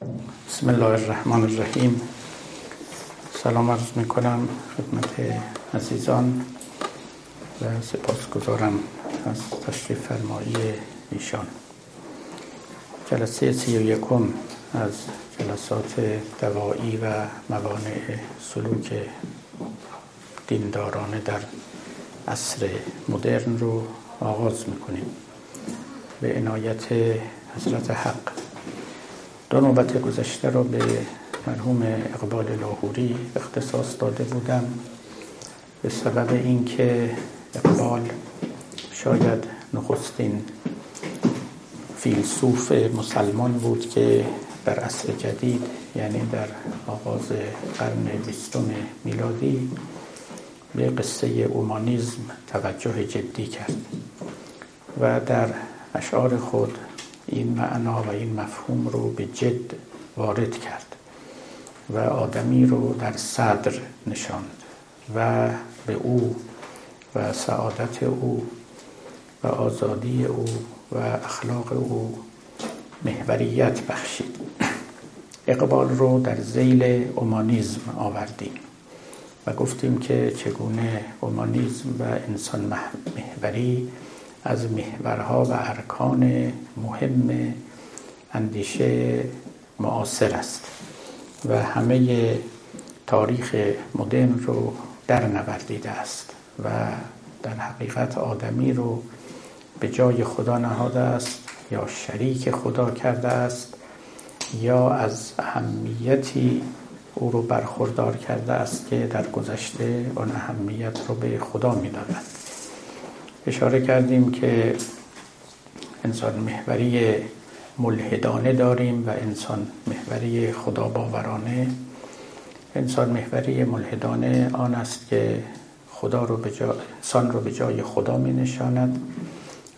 بسم الله الرحمن الرحیم. سلام عرض می کنم خدمت عزیزان و سپاس گذارم از تشریف فرمایی ایشان. جلسه سی و یکم از جلسات دوایی و موانع سلوک دیندارانه در عصر مدرن رو آغاز می‌کنیم. به عنایت حضرت حق دو نوبت گذشته را به مرحوم اقبال لاهوری اختصاص داده بودم به سبب اینکه اقبال شاید نخستین فیلسوف مسلمان بود که در عصر جدید یعنی در آغاز قرن بیستم میلادی به قصه اومانیزم توجه جدی کرد و در اشعار خود این معنا و این مفهوم رو به جد وارد کرد و آدمی رو در صدر نشاند و به او و سعادت او و آزادی او و اخلاق او محوریت بخشید. اقبال رو در زیل اومانیزم آوردیم و گفتیم که چگونه اومانیزم و انسان محوری از محورها و ارکان مهم اندیشه معاصر است و همه تاریخ مدرن رو در نوردیده است و در حقیقت آدمی رو به جای خدا نهاده است یا شریک خدا کرده است یا از اهمیتی او رو برخوردار کرده است که در گذشته آن اهمیت رو به خدا می‌دادند اشاره کردیم که انسان محوری ملحدانه داریم و انسان محوری خدا باورانه انسان محوری ملحدانه آن است که خدا رو به جا... انسان رو به جای خدا می نشاند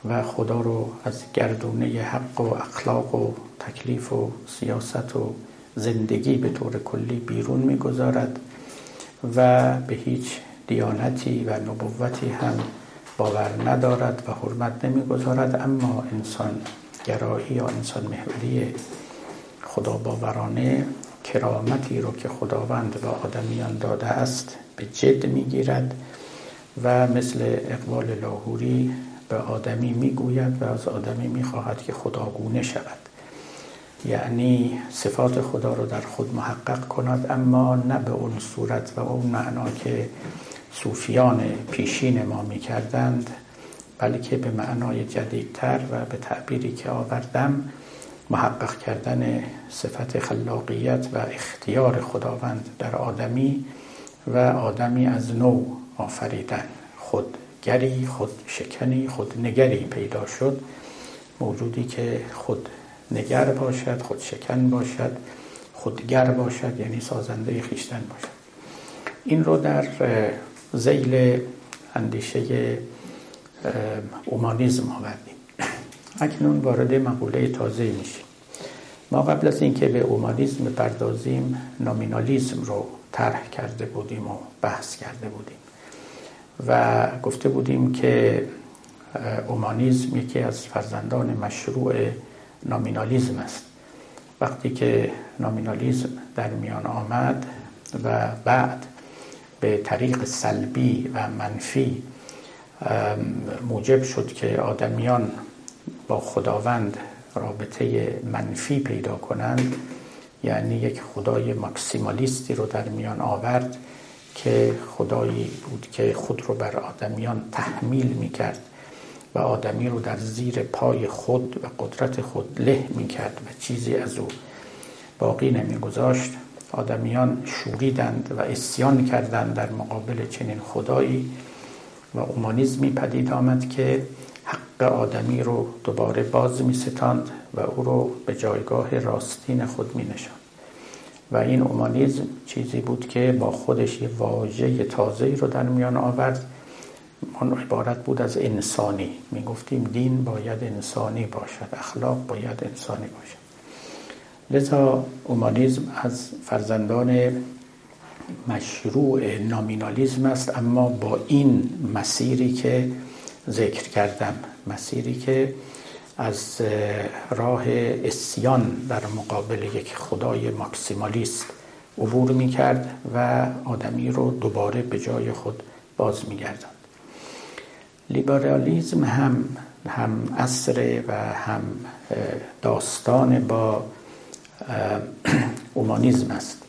و خدا رو از گردونه حق و اخلاق و تکلیف و سیاست و زندگی به طور کلی بیرون می‌گذارد و به هیچ دیانتی و نبوتی هم باور ندارد و حرمت نمی‌گذارد اما انسان گرایی یا انسان محوری خدا باورانه کرامتی رو که خداوند و آدمیان داده است به جد می‌گیرد و مثل اقبال لاهوری به آدمی می‌گوید و از آدمی می‌خواهد که خداگونه شود. یعنی صفات خدا رو در خود محقق کند اما نه به اون صورت و اون معنا که صوفیان پیشین ما می‌کردند بلکه به معنای جدیدتر و به تعبیری که آوردم محقق کردن صفت خلاقیت و اختیار خداوند در آدمی و آدمی از نو آفریدن. خودگری خود شکنی خود نگری پیدا شد. موجودی که خود نگر باشد خود شکن باشد خودگر باشد یعنی سازنده خیشتن باشد. این رو در زیل اندیشه اومانیزم آوردیم. اکنون وارد مقوله تازه میشیم. ما قبل از اینکه به اومانیزم بپردازیم نامینالیزم رو طرح کرده بودیم و بحث کرده بودیم. و گفته بودیم که اومانیزم یکی از فرزندان مشروع نامینالیزم است. وقتی که نامینالیزم در میان آمد و بعد به طریق سلبی و منفی موجب شد که آدمیان با خداوند رابطه منفی پیدا کنند. یعنی یک خدای ماکسیمالیستی رو در میان آورد که خدایی بود که خود رو بر آدمیان تحمیل می کرد و آدمی رو در زیر پای خود و قدرت خود له می کرد و چیزی از او باقی نمی گذاشت آدمیان شوریدند و اسیان کردند در مقابل چنین خدایی و اومانیزمی پدید آمد که حق آدمی رو دوباره باز می ستاند و او رو به جایگاه راستین خود می و این اومانیزم چیزی بود که با خودش یه واژه تازه رو در میان آورد. اون عبارت بود از انسانی. می گفتیم دین باید انسانی باشد اخلاق باید انسانی باشد. لذا اومانیزم از فرزندان مشروع نامینالیزم است اما با این مسیری که ذکر کردم مسیری که از راه اسیان در مقابل یک خدای ماکسیمالیست عبور می کرد و آدمی رو دوباره به جای خود باز می گردند. لیبرالیزم هم هم اصر و هم داستان با اومانیزم است.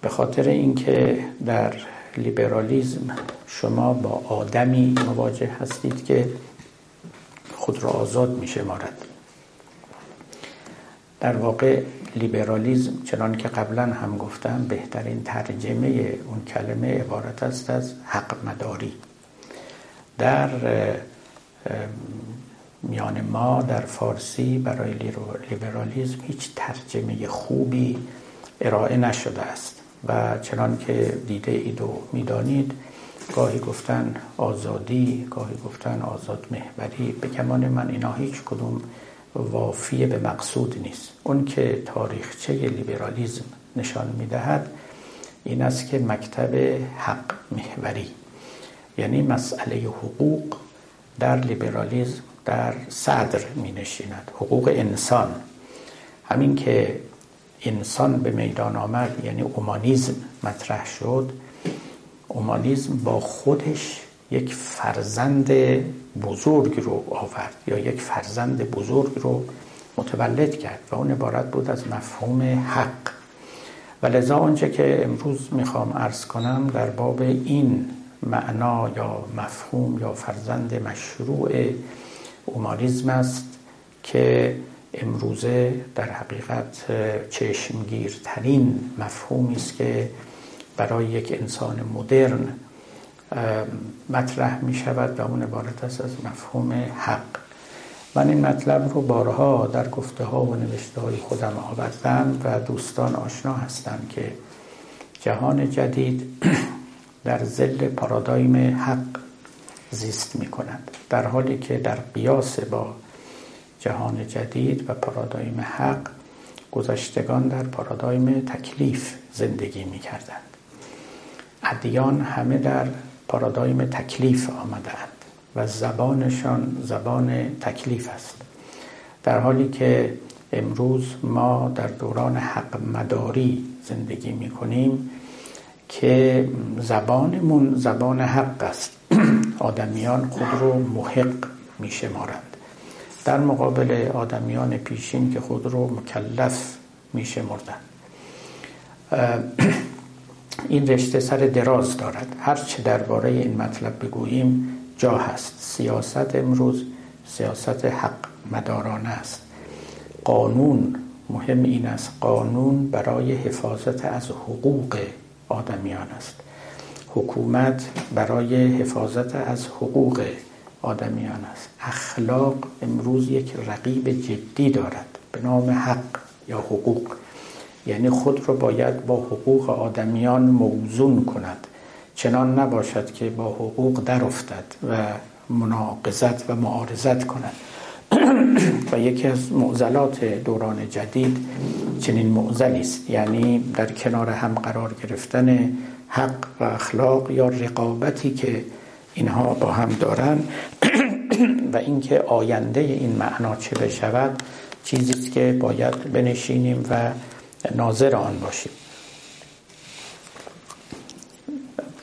به خاطر اینکه در لیبرالیزم شما با آدمی مواجه هستید که خود را آزاد می شمارد در واقع لیبرالیزم چنان که قبلا هم گفتم بهترین ترجمه اون کلمه عبارت است از حق مداری. در میان ما در فارسی برای لیبرالیزم هیچ ترجمه خوبی ارائه نشده است و چنان که دیده اید و می‌دانید گاهی گفتن آزادی گاهی گفتن آزاد محوری به کمان من اینا هیچ کدوم وافی به مقصود نیست. اون که تاریخچه لیبرالیزم نشان می‌دهد این است که مکتب حق محوری یعنی مسئله حقوق در لیبرالیزم در صدر می نشیند حقوق انسان. همین که انسان به میدان آمد یعنی اومانیزم مطرح شد اومانیزم با خودش یک فرزند بزرگ رو آورد یا یک فرزند بزرگ رو متولد کرد و اون عبارت بود از مفهوم حق. و لذا آنچه که امروز می‌خوام ارز کنم در باب این معنا یا مفهوم یا فرزند مشروع اومانیزم است که امروزه در حقیقت چشمگیرترین مفهومی است که برای یک انسان مدرن مطرح می شود و اون عبارت است از مفهوم حق. من این مطلب رو بارها در گفته ها و نوشته های خودم آوردم و دوستان آشنا هستند که جهان جدید در زل پارادایم حق زیست می کند در حالی که در قیاس با جهان جدید و پارادایم حق گذشتگان در پارادایم تکلیف زندگی می کردند ادیان همه در پارادایم تکلیف آمدند و زبانشان زبان تکلیف است. در حالی که امروز ما در دوران حق مداری زندگی می کنیم که زبانمون زبان حق است. آدمیان خود رو محق می شمارند در مقابل آدمیان پیشین که خود رو مکلف می شمردند این رشته سر دراز دارد. هرچه درباره این مطلب بگوییم جا هست. سیاست امروز سیاست حق مدارانه است. قانون مهم این است قانون برای حفاظت از حقوق آدمیان است. حکومت برای حفاظت از حقوق آدمیان است. اخلاق امروز یک رقیب جدی دارد. به نام حق یا حقوق. یعنی خود رو باید با حقوق آدمیان موزون کند. چنان نباشد که با حقوق در افتد و مناقضت و معارضت کند. و یکی از معضلات دوران جدید چنین معضلی است. یعنی در کنار هم قرار گرفتن حق و اخلاق یا رقابتی که اینها با هم دارن و اینکه آینده این معنا چه بشود چیزی است که باید بنشینیم و ناظر آن باشیم.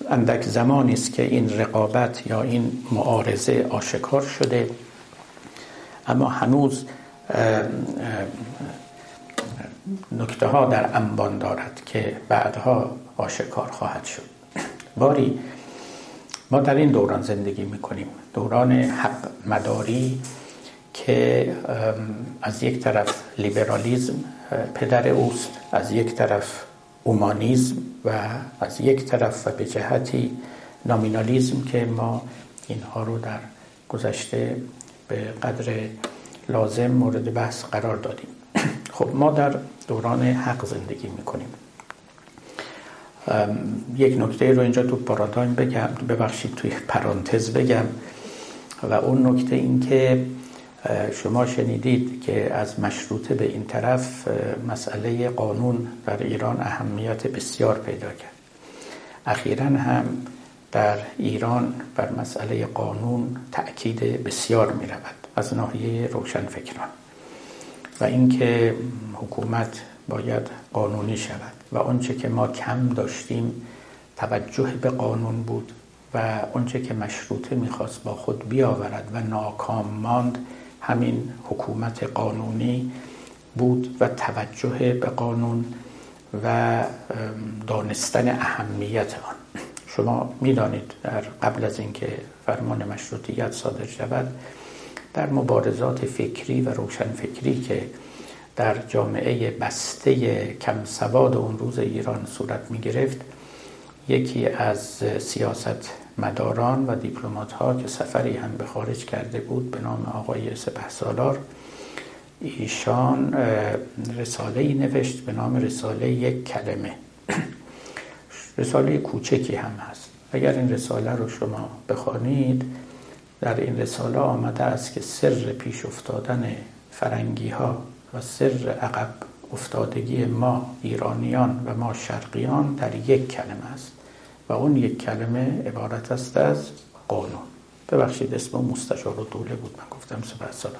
اندک زمانی است که این رقابت یا این معارضه آشکار شده اما هنوز نکته ها در انبان دارد که بعدها آشکار خواهد شد. باری ما در این دوران زندگی می‌کنیم. دوران حق مداری که از یک طرف لیبرالیزم پدر اوست از یک طرف اومانیزم و از یک طرف و به جهتی نامینالیزم که ما اینها رو در گذشته به قدر لازم مورد بحث قرار دادیم. خب ما در دوران حق زندگی می‌کنیم. یک نکته رو اینجا تو پارادایم بگم ببخشید توی پرانتز بگم. و اون نکته این که شما شنیدید که از مشروطه به این طرف مسئله قانون در ایران اهمیت بسیار پیدا کرد. اخیرا هم در ایران بر مسئله قانون تأکید بسیار می رود از ناحیه روشنفکران. و اینکه حکومت باید قانونی شود. و آنچه که ما کم داشتیم توجه به قانون بود و آنچه که مشروطه می‌خواست با خود بیاورد و ناکام ماند همین حکومت قانونی بود و توجه به قانون و دانستن اهمیت آن. شما می‌دانید در قبل از اینکه فرمان مشروطیت صادر شود در مبارزات فکری و روشنفکری که در جامعه بسته کم سواد اون روز ایران صورت می گرفت یکی از سیاست مداران و دیپلمات ها که سفری هم به خارج کرده بود به نام آقای سپه سالار ایشان رساله ای نوشت به نام رساله یک کلمه. رساله کوچکی هم هست. اگر این رساله رو شما بخوانید در این رساله آمده است که سر پیش افتادن فرنگی ها و سر عقب افتادگی ما ایرانیان و ما شرقیان در یک کلمه است و اون یک کلمه عبارت است از قانون. ببخشید اسم مستشار دوله بود من گفتم سپه سالار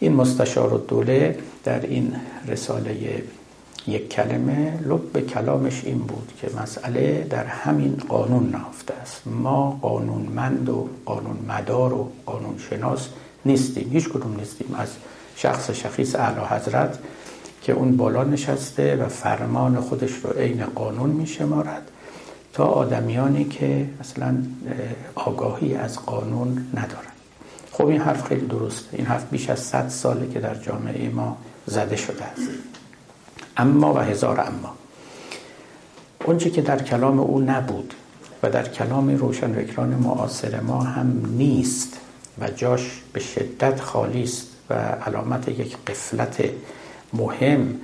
این مستشار دوله در این رساله یک کلمه لب کلامش این بود که مسئله در همین قانون نهفته است. ما قانونمند و قانون مدار و قانون شناس نیستیم هیچ کدوم نیستیم. از شخص شخیص اعلی حضرت که اون بالا نشسته و فرمان خودش رو عین قانون می شمارد تا آدمیانی که اصلا آگاهی از قانون ندارن. خب این حرف خیلی درسته. این حرف بیش از صد ساله که در جامعه ما زده شده است. اما و هزار اما. اونچه که در کلام او نبود و در کلام روشنفکران معاصر ما هم نیست و جاش به شدت خالی است. و علامت یک قفلت مهم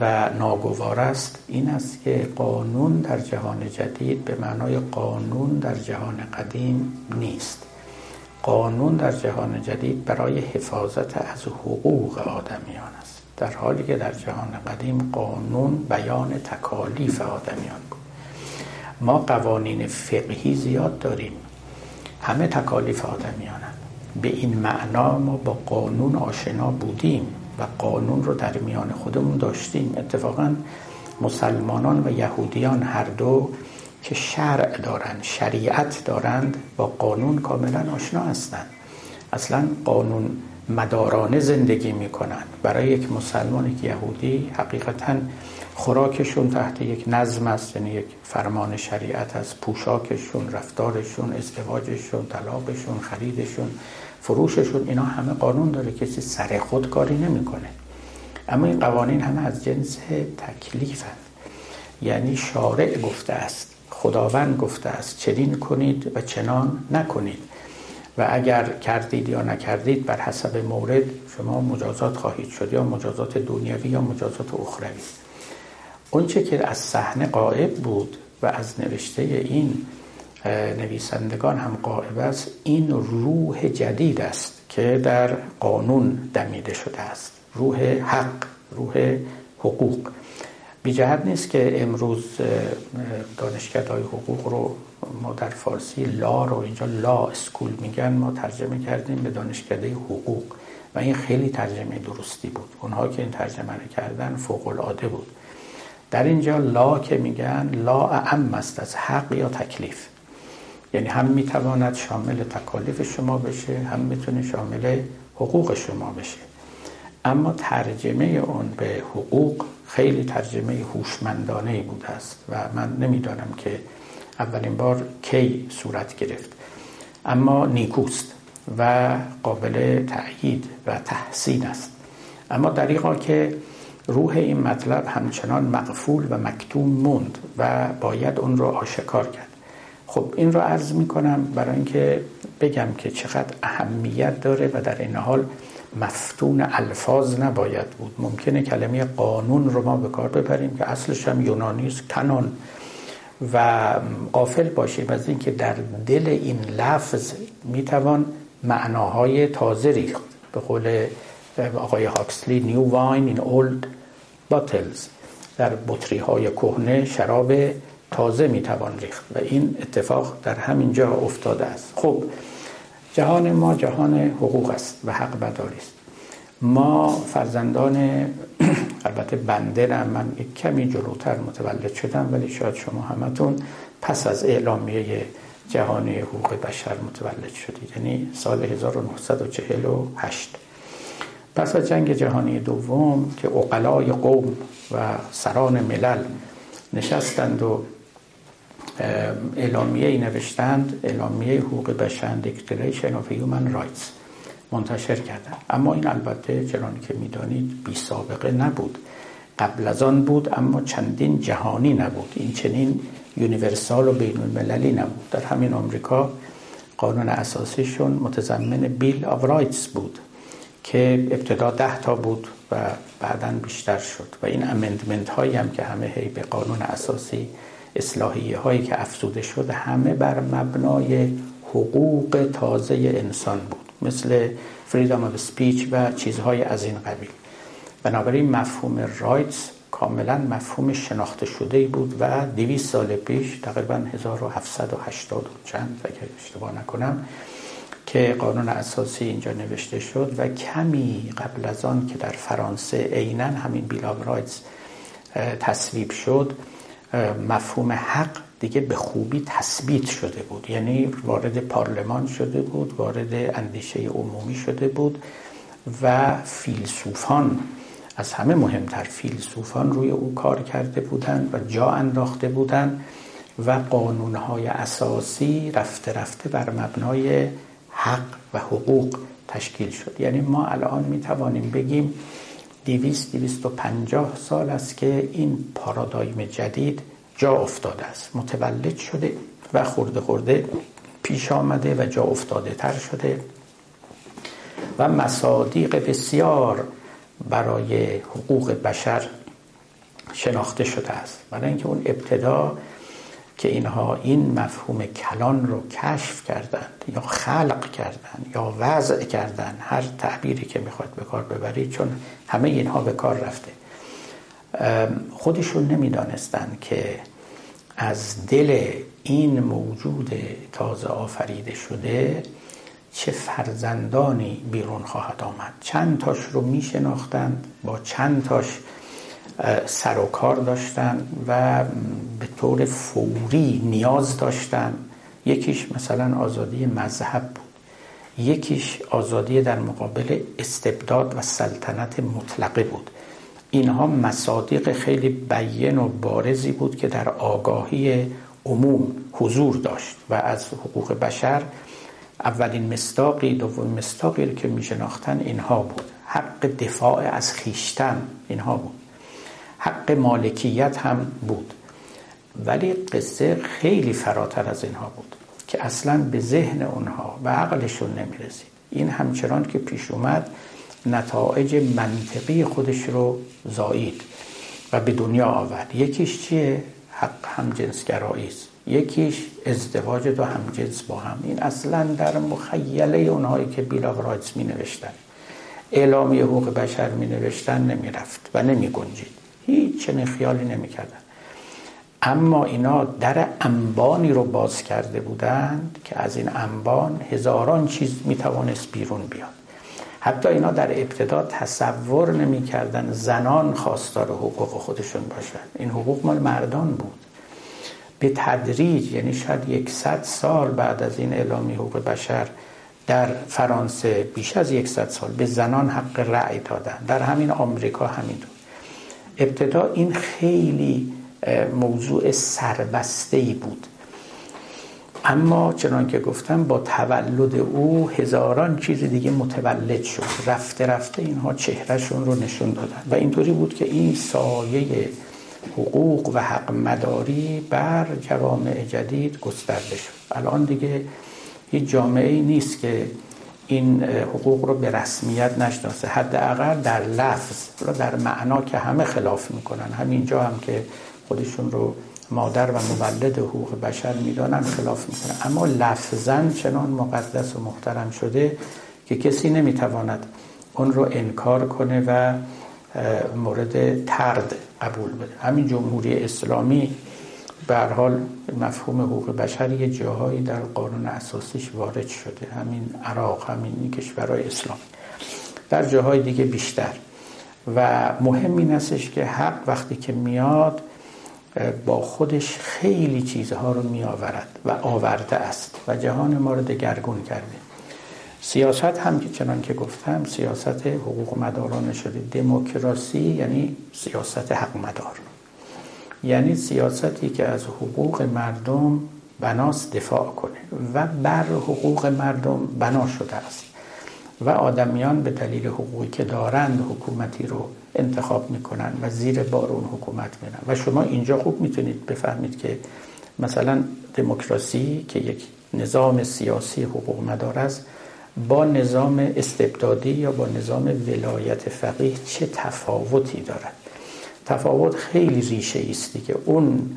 و ناگوار است این است که قانون در جهان جدید به معنای قانون در جهان قدیم نیست. قانون در جهان جدید برای حفاظت از حقوق آدمیان است. در حالی که در جهان قدیم قانون بیان تکالیف آدمیان بود. ما قوانین فقهی زیاد داریم. همه تکالیف آدمیان هم. به این معنا ما با قانون آشنا بودیم و قانون رو در میان خودمون داشتیم. اتفاقا مسلمانان و یهودیان هر دو که شرع دارند شریعت دارند با قانون کاملا آشنا هستند. اصلا قانون مدارانه زندگی می‌کنن برای یک مسلمان یک یهودی حقیقتا خوراکشون تحت یک نظم است یعنی یک فرمان شریعت از پوشاکشون رفتارشون ازدواجشون طلاقشون خریدشون. فروششون اینا همه قانون داره کسی سر خود کاری نمی‌کنه. اما این قوانین همه از جنس تکلیفند یعنی شارع گفته است خداوند گفته است چنین کنید و چنان نکنید. و اگر کردید یا نکردید بر حسب مورد شما مجازات خواهید شد یا مجازات دنیوی یا مجازات اخروی. اونچه که از صحنه قائب بود و از نوشته این نویسندگان هم قائب است این روح جدید است که در قانون دمیده شده است. روح حق روح حقوق. بی جهت نیست که امروز های حقوق رو ما در فارسی لا رو اینجا لا اسکول میگن ما ترجمه کردیم به دانشکده حقوق. و این خیلی ترجمه درستی بود. اونها که این ترجمه رو کردن فوق العاده بود. در اینجا لا که میگن لا اعم است از حق یا تکلیف. یعنی هم می‌تواند شامل تکالیف شما بشه هم می‌تونه شامل حقوق شما بشه. اما ترجمه اون به حقوق خیلی ترجمه هوشمندانه بوده است و من نمی‌دانم که اولین بار کی صورت گرفت. اما نیکوست و قابل تأیید و تحسین است. اما دریقا که روح این مطلب همچنان مقفول و مکتوم موند و باید اون رو آشکار کرد. خب این رو عرض می کنم برای اینکه بگم که چقدر اهمیت داره و در این حال مفتون الفاظ نباید بود. ممکنه کلمه قانون رو ما به کار ببریم که اصلش هم یونانی است کنون و قافل باشیم از اینکه در دل این لفظ می‌توان معناهای تازه ریخت. به قول آقای هاکسلی نیو واین این اولد باتلز در بطری های کهنه شراب تازه می‌توان ریخت و این اتفاق در همین جا افتاده است. خب جهان ما جهان حقوق است و حق بداری است. ما فرزندان البته بنده نه من کمی جلوتر متولد شدم ولی شاید شما همتون پس از اعلامیه جهانی حقوق بشر متولد شدید. یعنی سال 1948 پس از جنگ جهانی دوم که اقلای قوم و سران ملل نشستند و اعلامیه ای نوشتند اعلامیه حقوق بشر Declaration of Human Rights. منتشر کردن اما این البته چنان که می‌دانید بی سابقه نبود. قبل از آن بود اما چنین جهانی نبود. این چنین universal و بین المللی نبود. در همین آمریکا قانون اساسیشون متضمن Bill of Rights بود که ابتدا ده تا بود و بعدا بیشتر شد. و این amendment هایی هم که همه هی به قانون اساسی اصلاحیه هایی که افزوده شد همه بر مبنای حقوق تازه انسان بود. مثل freedom of speech و چیزهای از این قبیل. بنابراین مفهوم rights کاملا مفهوم شناخته شده بود و 200 سال پیش تقریبا 1780 چند اگر اشتباه نکنم که قانون اساسی اینجا نوشته شد و کمی قبل از آن که در فرانسه عینا همین Bill Rights تصویب شد مفهوم حق دیگه به خوبی تثبیت شده بود. یعنی وارد پارلمان شده بود وارد اندیشه عمومی شده بود و فیلسوفان از همه مهمتر فیلسوفان روی او کار کرده بودند و جا انداخته بودند و قانونهای اساسی رفته رفته بر مبنای حق و حقوق تشکیل شد. یعنی ما الان می توانیم بگیم دیویست دیویست و پنجاه سال است که این پارادایم جدید جا افتاده است. متولد شده و خورده خورده پیش آمده و جا افتاده تر شده و مصادیق بسیار برای حقوق بشر شناخته شده است. برای اینکه اون ابتدا که اینها این مفهوم کلان رو کشف کردند یا خلق کردند یا وضع کردند هر تعبیری که می‌خواد به کار ببرید چون همه اینها به کار رفته. خودشون نمی‌دانستند که از دل این موجود تازه آفریده شده چه فرزندانی بیرون خواهد آمد. چند تاش رو می شناختند با چند تاش سر و کار داشتن و به طور فوری نیاز داشتن. یکیش مثلا آزادی مذهب بود. یکیش آزادی در مقابل استبداد و سلطنت مطلقه بود. اینها مصادیق خیلی بیین و بارزی بود که در آگاهی عموم حضور داشت و از حقوق بشر اولین مستاقی دومین مستاقی که می شناختن اینها بود. حق دفاع از خیشتن اینها بود. حق مالکیت هم بود. ولی قصه خیلی فراتر از اینها بود که اصلا به ذهن اونها و عقلشون نمی رسید این همچنان که پیش اومد نتایج منطقی خودش رو زایید و به دنیا آورد. یکیش چیه؟ حق هم جنسگرایی است. یکیش ازدواج دو هم جنس با هم. این اصلا در مخیله اونهایی که بیلا رایتس می نوشتن اعلامی حقوق بشر می نوشتن نمی رفت و نمی گنجید هیچ چنین خیالی نمی کردن. اما اینا در انبانی رو باز کرده بودند که از این انبان هزاران چیز می توانست بیرون بیاد. حتی اینا در ابتدا تصور نمی‌کردن زنان خواستار حقوق خودشون باشن. این حقوق مال مردان بود. به تدریج یعنی شاید یکصد سال بعد از این اعلامی حقوق بشر در فرانسه بیش از یکصد سال به زنان حق رأی دادن. در همین آمریکا همینطور. ابتدا این خیلی موضوع سربسته ای بود. اما چنان که گفتم با تولد او هزاران چیز دیگه متولد شد. رفته رفته اینها چهرهشون رو نشون دادن. و اینطوری بود که این سایه حقوق و حق مداری بر جوامع جدید گسترده شد. الان دیگه هیچ جامعه ای نیست که این حقوق رو به رسمیت نشناسه. حداقل در لفظ در معنا که همه خلاف می‌کنن. همینجا هم که خودشون رو مادر و مولد حقوق بشر می‌دانن خلاف می‌کنن. اما لفظا چنان مقدس و محترم شده که کسی نمی‌تواند اون رو انکار کنه و مورد ترد قبول بده. همین جمهوری اسلامی به حال مفهوم حقوق بشر یه جاهایی در قانون اساسیش وارد شده. همین عراق همین کشورهای اسلام در جاهای دیگه بیشتر. و مهم این استش که حق وقتی که میاد با خودش خیلی چیزها رو می آورد و آورده است و جهان ما رو دگرگون کرده. سیاست هم که چنان که گفتم سیاست حقوق مدارانه شده. دموکراسی یعنی سیاست حق مدار. یعنی سیاستی که از حقوق مردم بناس دفاع کنه و بر حقوق مردم بنا شده است. و آدمیان به دلیل حقوقی که دارند حکومتی رو انتخاب می‌کنن و زیر بار اون حکومت میرن. و شما اینجا خوب می‌تونید بفهمید که مثلا دموکراسی که یک نظام سیاسی حقوق مدار است با نظام استبدادی یا با نظام ولایت فقیه چه تفاوتی دارد؟ تفاوت خیلی ریشه است که اون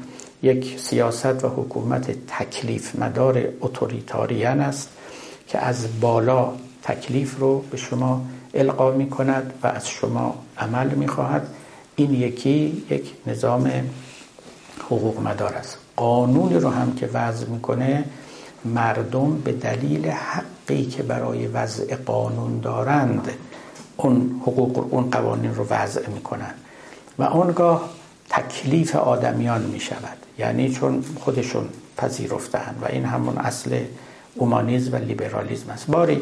یک سیاست و حکومت تکلیف مدار اتوریتاریان است که از بالا تکلیف رو به شما القا می کند و از شما عمل می خواهد این یکی یک نظام حقوق مدار است. قانونی رو هم که وضع می‌کنه مردم به دلیل حقی که برای وضع قانون دارند اون حقوق اون قوانین رو وضع می‌کنن. و آنگاه تکلیف آدمیان می شود یعنی چون خودشون پذیرفتن و این همون اصل اومانیزم و لیبرالیزم است. باری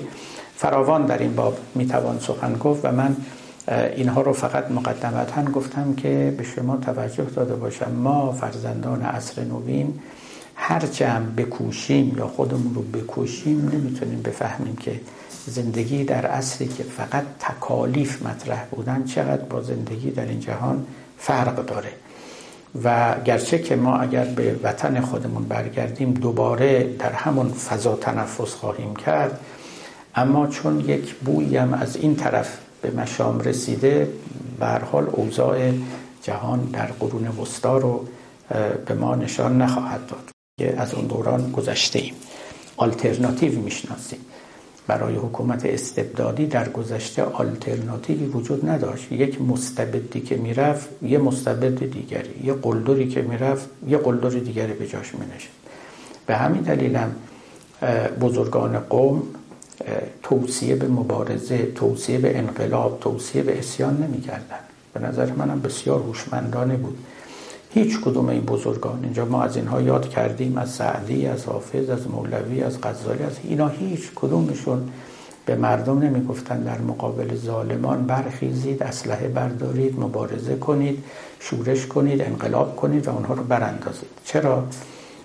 فراوان در این باب می‌توان سخن گفت و من اینها رو فقط مقدمتا گفتم که به شما توجه داده باشم. ما فرزندان عصر نوین هرچه هم بکوشیم یا خودمون رو بکوشیم نمی‌تونیم بفهمیم که زندگی در عصری که فقط تکالیف مطرح بودن چقدر با زندگی در این جهان فرق داره. و گرچه که ما اگر به وطن خودمون برگردیم دوباره در همون فضا تنفس خواهیم کرد اما چون یک بویی هم از این طرف به مشام رسیده بر حال اوضاع جهان در قرون وسطا رو به ما نشان نخواهد داد که از اون دوران گذشته ایم آلترناتیو می‌شناسیم. برای حکومت استبدادی در گذشته آلترناتیوی وجود نداشت. یک مستبدی که می‌رفت یه مستبد دیگری یه قلدری که می‌رفت یه قلدر دیگری به جاش مینشد به همین دلیل هم بزرگان قوم توصیه به مبارزه توصیه به انقلاب توصیه به اسیان نمی‌کردن به نظر منم بسیار هوشمندانه بود. هیچ کدوم این بزرگان. اینجا ما از اینها یاد کردیم از سعدی از حافظ از مولوی از غزالی از اینا هیچ کدومشون به مردم نمی‌گفتن در مقابل ظالمان برخیزید اسلحه بردارید مبارزه کنید شورش کنید انقلاب کنید و اونها رو براندازید. چرا؟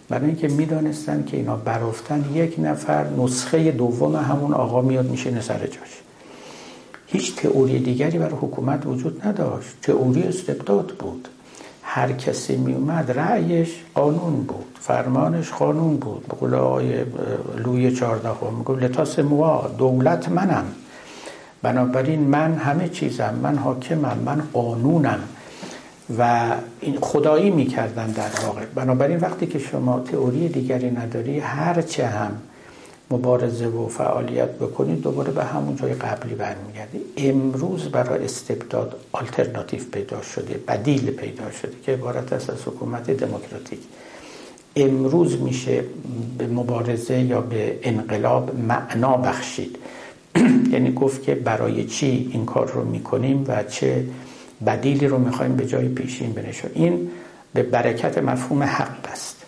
برای اینکه می‌دانستن که اینا برافتن یک نفر نسخه دوم همون آقا میاد میشه سر جاش. هیچ تئوری دیگری برای حکومت وجود نداشت. تئوری استبداد بود. هر کسی می اومد رأیش قانون بود فرمانش قانون بود. به قول آقای لوی چارده میگو لتاس موا دولت منم. بنابراین من همه چیزم من حاکمم من قانونم. و این خدایی می‌کردن در واقع. بنابراین وقتی که شما تئوری دیگری نداری هرچه هم مبارزه و فعالیت بکنید دوباره به همون جای قبلی برمیگردی امروز برای استبداد آلترناتیو پیدا شده بدیل پیدا شده که عبارت است از حکومت دموکراتیک. امروز میشه به مبارزه یا به انقلاب معنا بخشید. یعنی گفت که برای چی این کار رو می‌کنیم و چه بدیلی رو می‌خوایم به جای پیشین بنشون این به برکت مفهوم حق است.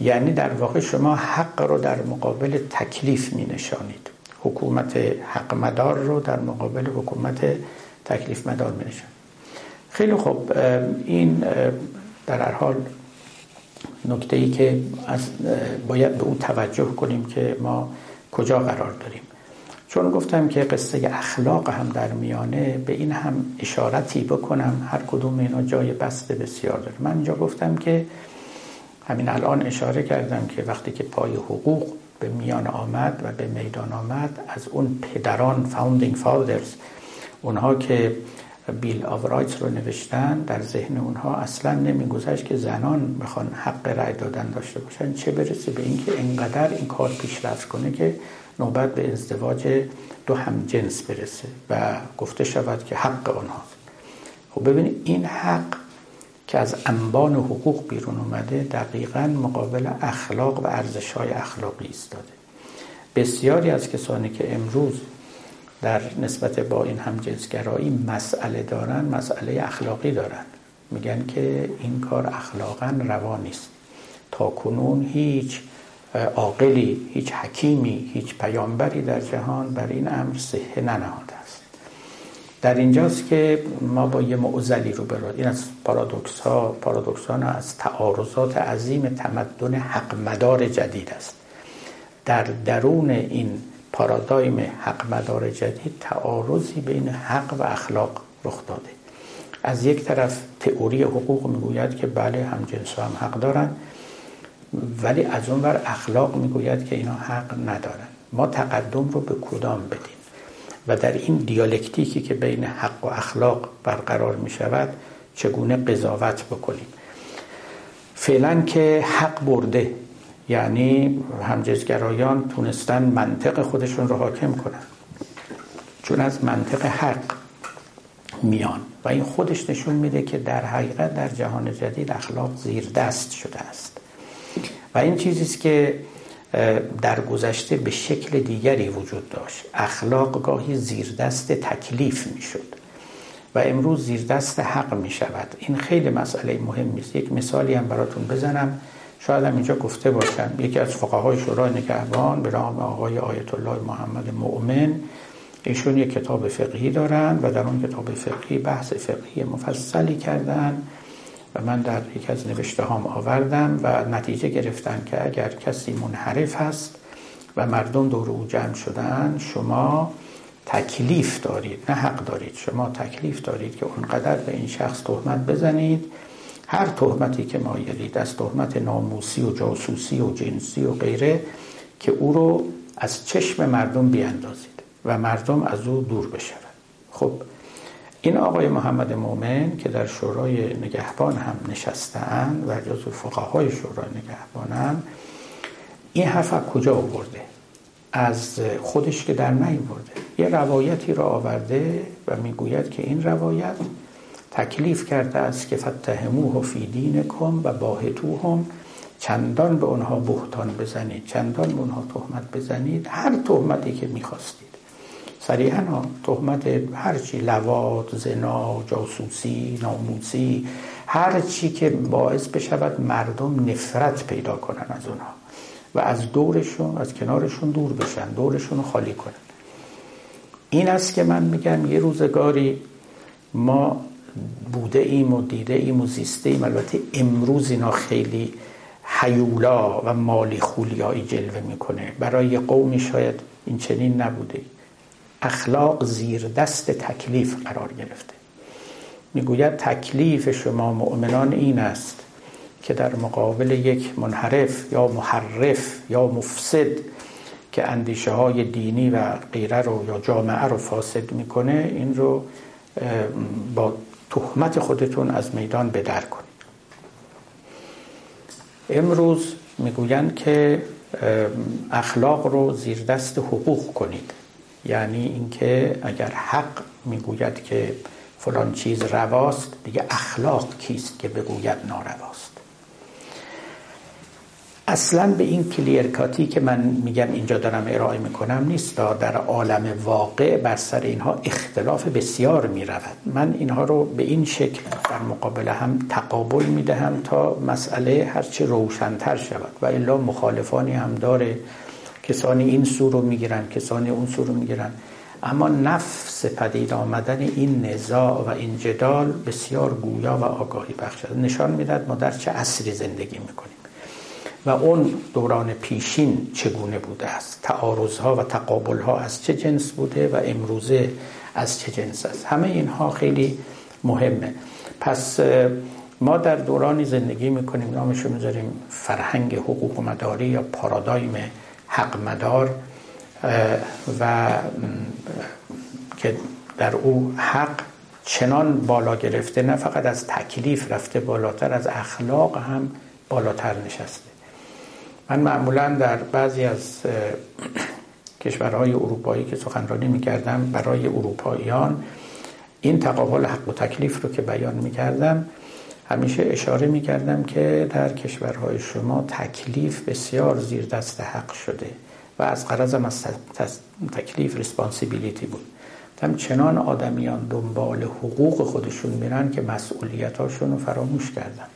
یعنی در واقع شما حق رو در مقابل تکلیف می نشانید. حکومت حق مدار رو در مقابل حکومت تکلیف مدار می نشانید. خیلی خوب این در هر حال نکته ای که از باید به اون توجه کنیم که ما کجا قرار داریم. چون گفتم که قصه اخلاق هم در میانه به این هم اشارتی بکنم هر کدوم اینا جای بسط بسیار داره. من اینجا گفتم که همین الان اشاره کردم که وقتی که پای حقوق به میان آمد و به میدان آمد از اون پدران Founding Fathers اونها که Bill of Rights رو نوشتن در ذهن اونها اصلا نمیگذشت که زنان بخوان حق رأی دادن داشته باشن. چه برسه به اینکه انقدر این کار پیشرفت کنه که نوبت به ازدواج دو هم جنس برسه و گفته شود که حق آنها خب ببینید این حق که از انبان حقوق بیرون اومده دقیقا مقابل اخلاق و ارزش های اخلاقی ایستاده. بسیاری از کسانی که امروز در نسبت با این همجنسگرایی مسئله دارن مسئله اخلاقی دارن. میگن که این کار اخلاقا روا نیست. تا کنون هیچ عاقلی هیچ حکیمی هیچ پیامبری در جهان بر این امر صحه ننهاده. در اینجاست که ما با یه معزلی رو برود این از پارادوکس ها پارادوکس از تعارضات عظیم تمدن حق مدار جدید است. در درون این پارادایم حق مدار جدید تعارضی بین حق و اخلاق رخ داده. از یک طرف تئوری حقوق می‌گوید که بله هم جنس هم حق دارن ولی از اون بر اخلاق می‌گوید که اینا حق ندارن. ما تقدم رو به کدام بدیم؟ و در این دیالکتیکی که بین حق و اخلاق برقرار می شود چگونه قضاوت بکنیم؟ فعلا که حق برده یعنی همجزگرایان تونستن منطق خودشون رو حاکم کنن. چون از منطق حق میان. و این خودش نشون میده که در حقیقت در جهان جدید اخلاق زیر دست شده است. و این چیزی که در گذشته به شکل دیگری وجود داشت. اخلاق گاهی زیر دست تکلیف می‌شد و امروز زیر دست حق می شود این خیلی مسئله مهمی است یک مثالی هم براتون بزنم. شاید هم اینجا گفته باشم. یکی از فقهای شورای نگهبان به نام آقای آیت الله محمد مؤمن. ایشون یک کتاب فقهی دارن و در اون کتاب فقهی بحث فقهی مفصلی کردن. من در یک از نوشته هام آوردم و نتیجه گرفتن که اگر کسی منحرف هست و مردم دور او جمع شدن شما تکلیف دارید نه حق دارید. شما تکلیف دارید که اونقدر به این شخص تهمت بزنید. هر تهمتی که مایلید از تهمت ناموسی و جاسوسی و جنسی و غیره که او رو از چشم مردم بیاندازید و مردم از او دور بشوند. خب این آقای محمد مومن که در شورای نگهبان هم نشستن و جز فقهای شورای نگهبانن این حرف کجا آورده؟ از خودش که در برده یه روایتی را آورده و می‌گوید که این روایت تکلیف کرده است که فتهموه فی دینکم و باهتوهم چندان به اونها بهتان بزنید چندان به اونها تهمت بزنید هر تهمتی که می‌خواستید. صریحا تهمت هرچی لوات زنا جاسوسی ناموسی هر چی که باعث بشود مردم نفرت پیدا کنن از اونها و از دورشون از کنارشون دور بشن دورشون خالی کنن. این است که من میگم یه روزگاری ما بوده ایم و دیده ایم و زیسته ایم. البته امروز اینا خیلی حیولا و مالی خولیایی جلوه می‌کنه. برای قومی شاید این چنین نبوده. اخلاق زیر دست تکلیف قرار گرفته. می‌گوید تکلیف شما مؤمنان این است که در مقابل یک منحرف یا محرف یا مفسد که اندیشه های دینی و غیره رو یا جامعه رو فاسد می‌کنه این رو با تهمت خودتون از میدان بدر کنید. امروز می‌گویند که اخلاق رو زیر دست حقوق کنید. یعنی اینکه اگر حق می‌گوید که فلان چیز رواست دیگه اخلاق کیست که بگوید نارواست؟ اصلا به این کلیرکاتی که من میگم اینجا دارم ارائه می‌کنم نیست در عالم واقع بر سر اینها اختلاف بسیار می‌رود. من اینها رو به این شکل در مقابل هم تقابل می‌دهم تا مسئله هرچه روشنتر شود. و الا مخالفانی هم داره کسانی این سو رو می‌گیرن کسانی اون سو رو می‌گیرن. اما نفس پدید آمدن این نزاع و این جدال بسیار گویا و آگاهی بخش نشان می‌داد ما در چه عصری زندگی می‌کنیم. و اون دوران پیشین چگونه بوده است؟ تعارض ها و تقابل ها از چه جنس بوده و امروزه از چه جنس است؟ همه اینها خیلی مهمه. پس ما در دورانی زندگی می‌کنیم نامشو می‌ذاریم فرهنگ حقوق مداری یا پارادایم حق مدار و که در او حق چنان بالا گرفته نه فقط از تکلیف رفته بالاتر از اخلاق هم بالاتر نشسته. من معمولا در بعضی از کشورهای اروپایی که سخنرانی می‌کردم برای اروپاییان این تقابل حق و تکلیف رو که بیان می‌کردم همیشه اشاره می کردم که در کشورهای شما تکلیف بسیار زیر دست حق شده و از قرضم از تکلیف ریسپانسیبیلیتی بود. هم چنان آدمیان دنبال حقوق خودشون میرن که مسئولیتاشون رو فراموش کردن.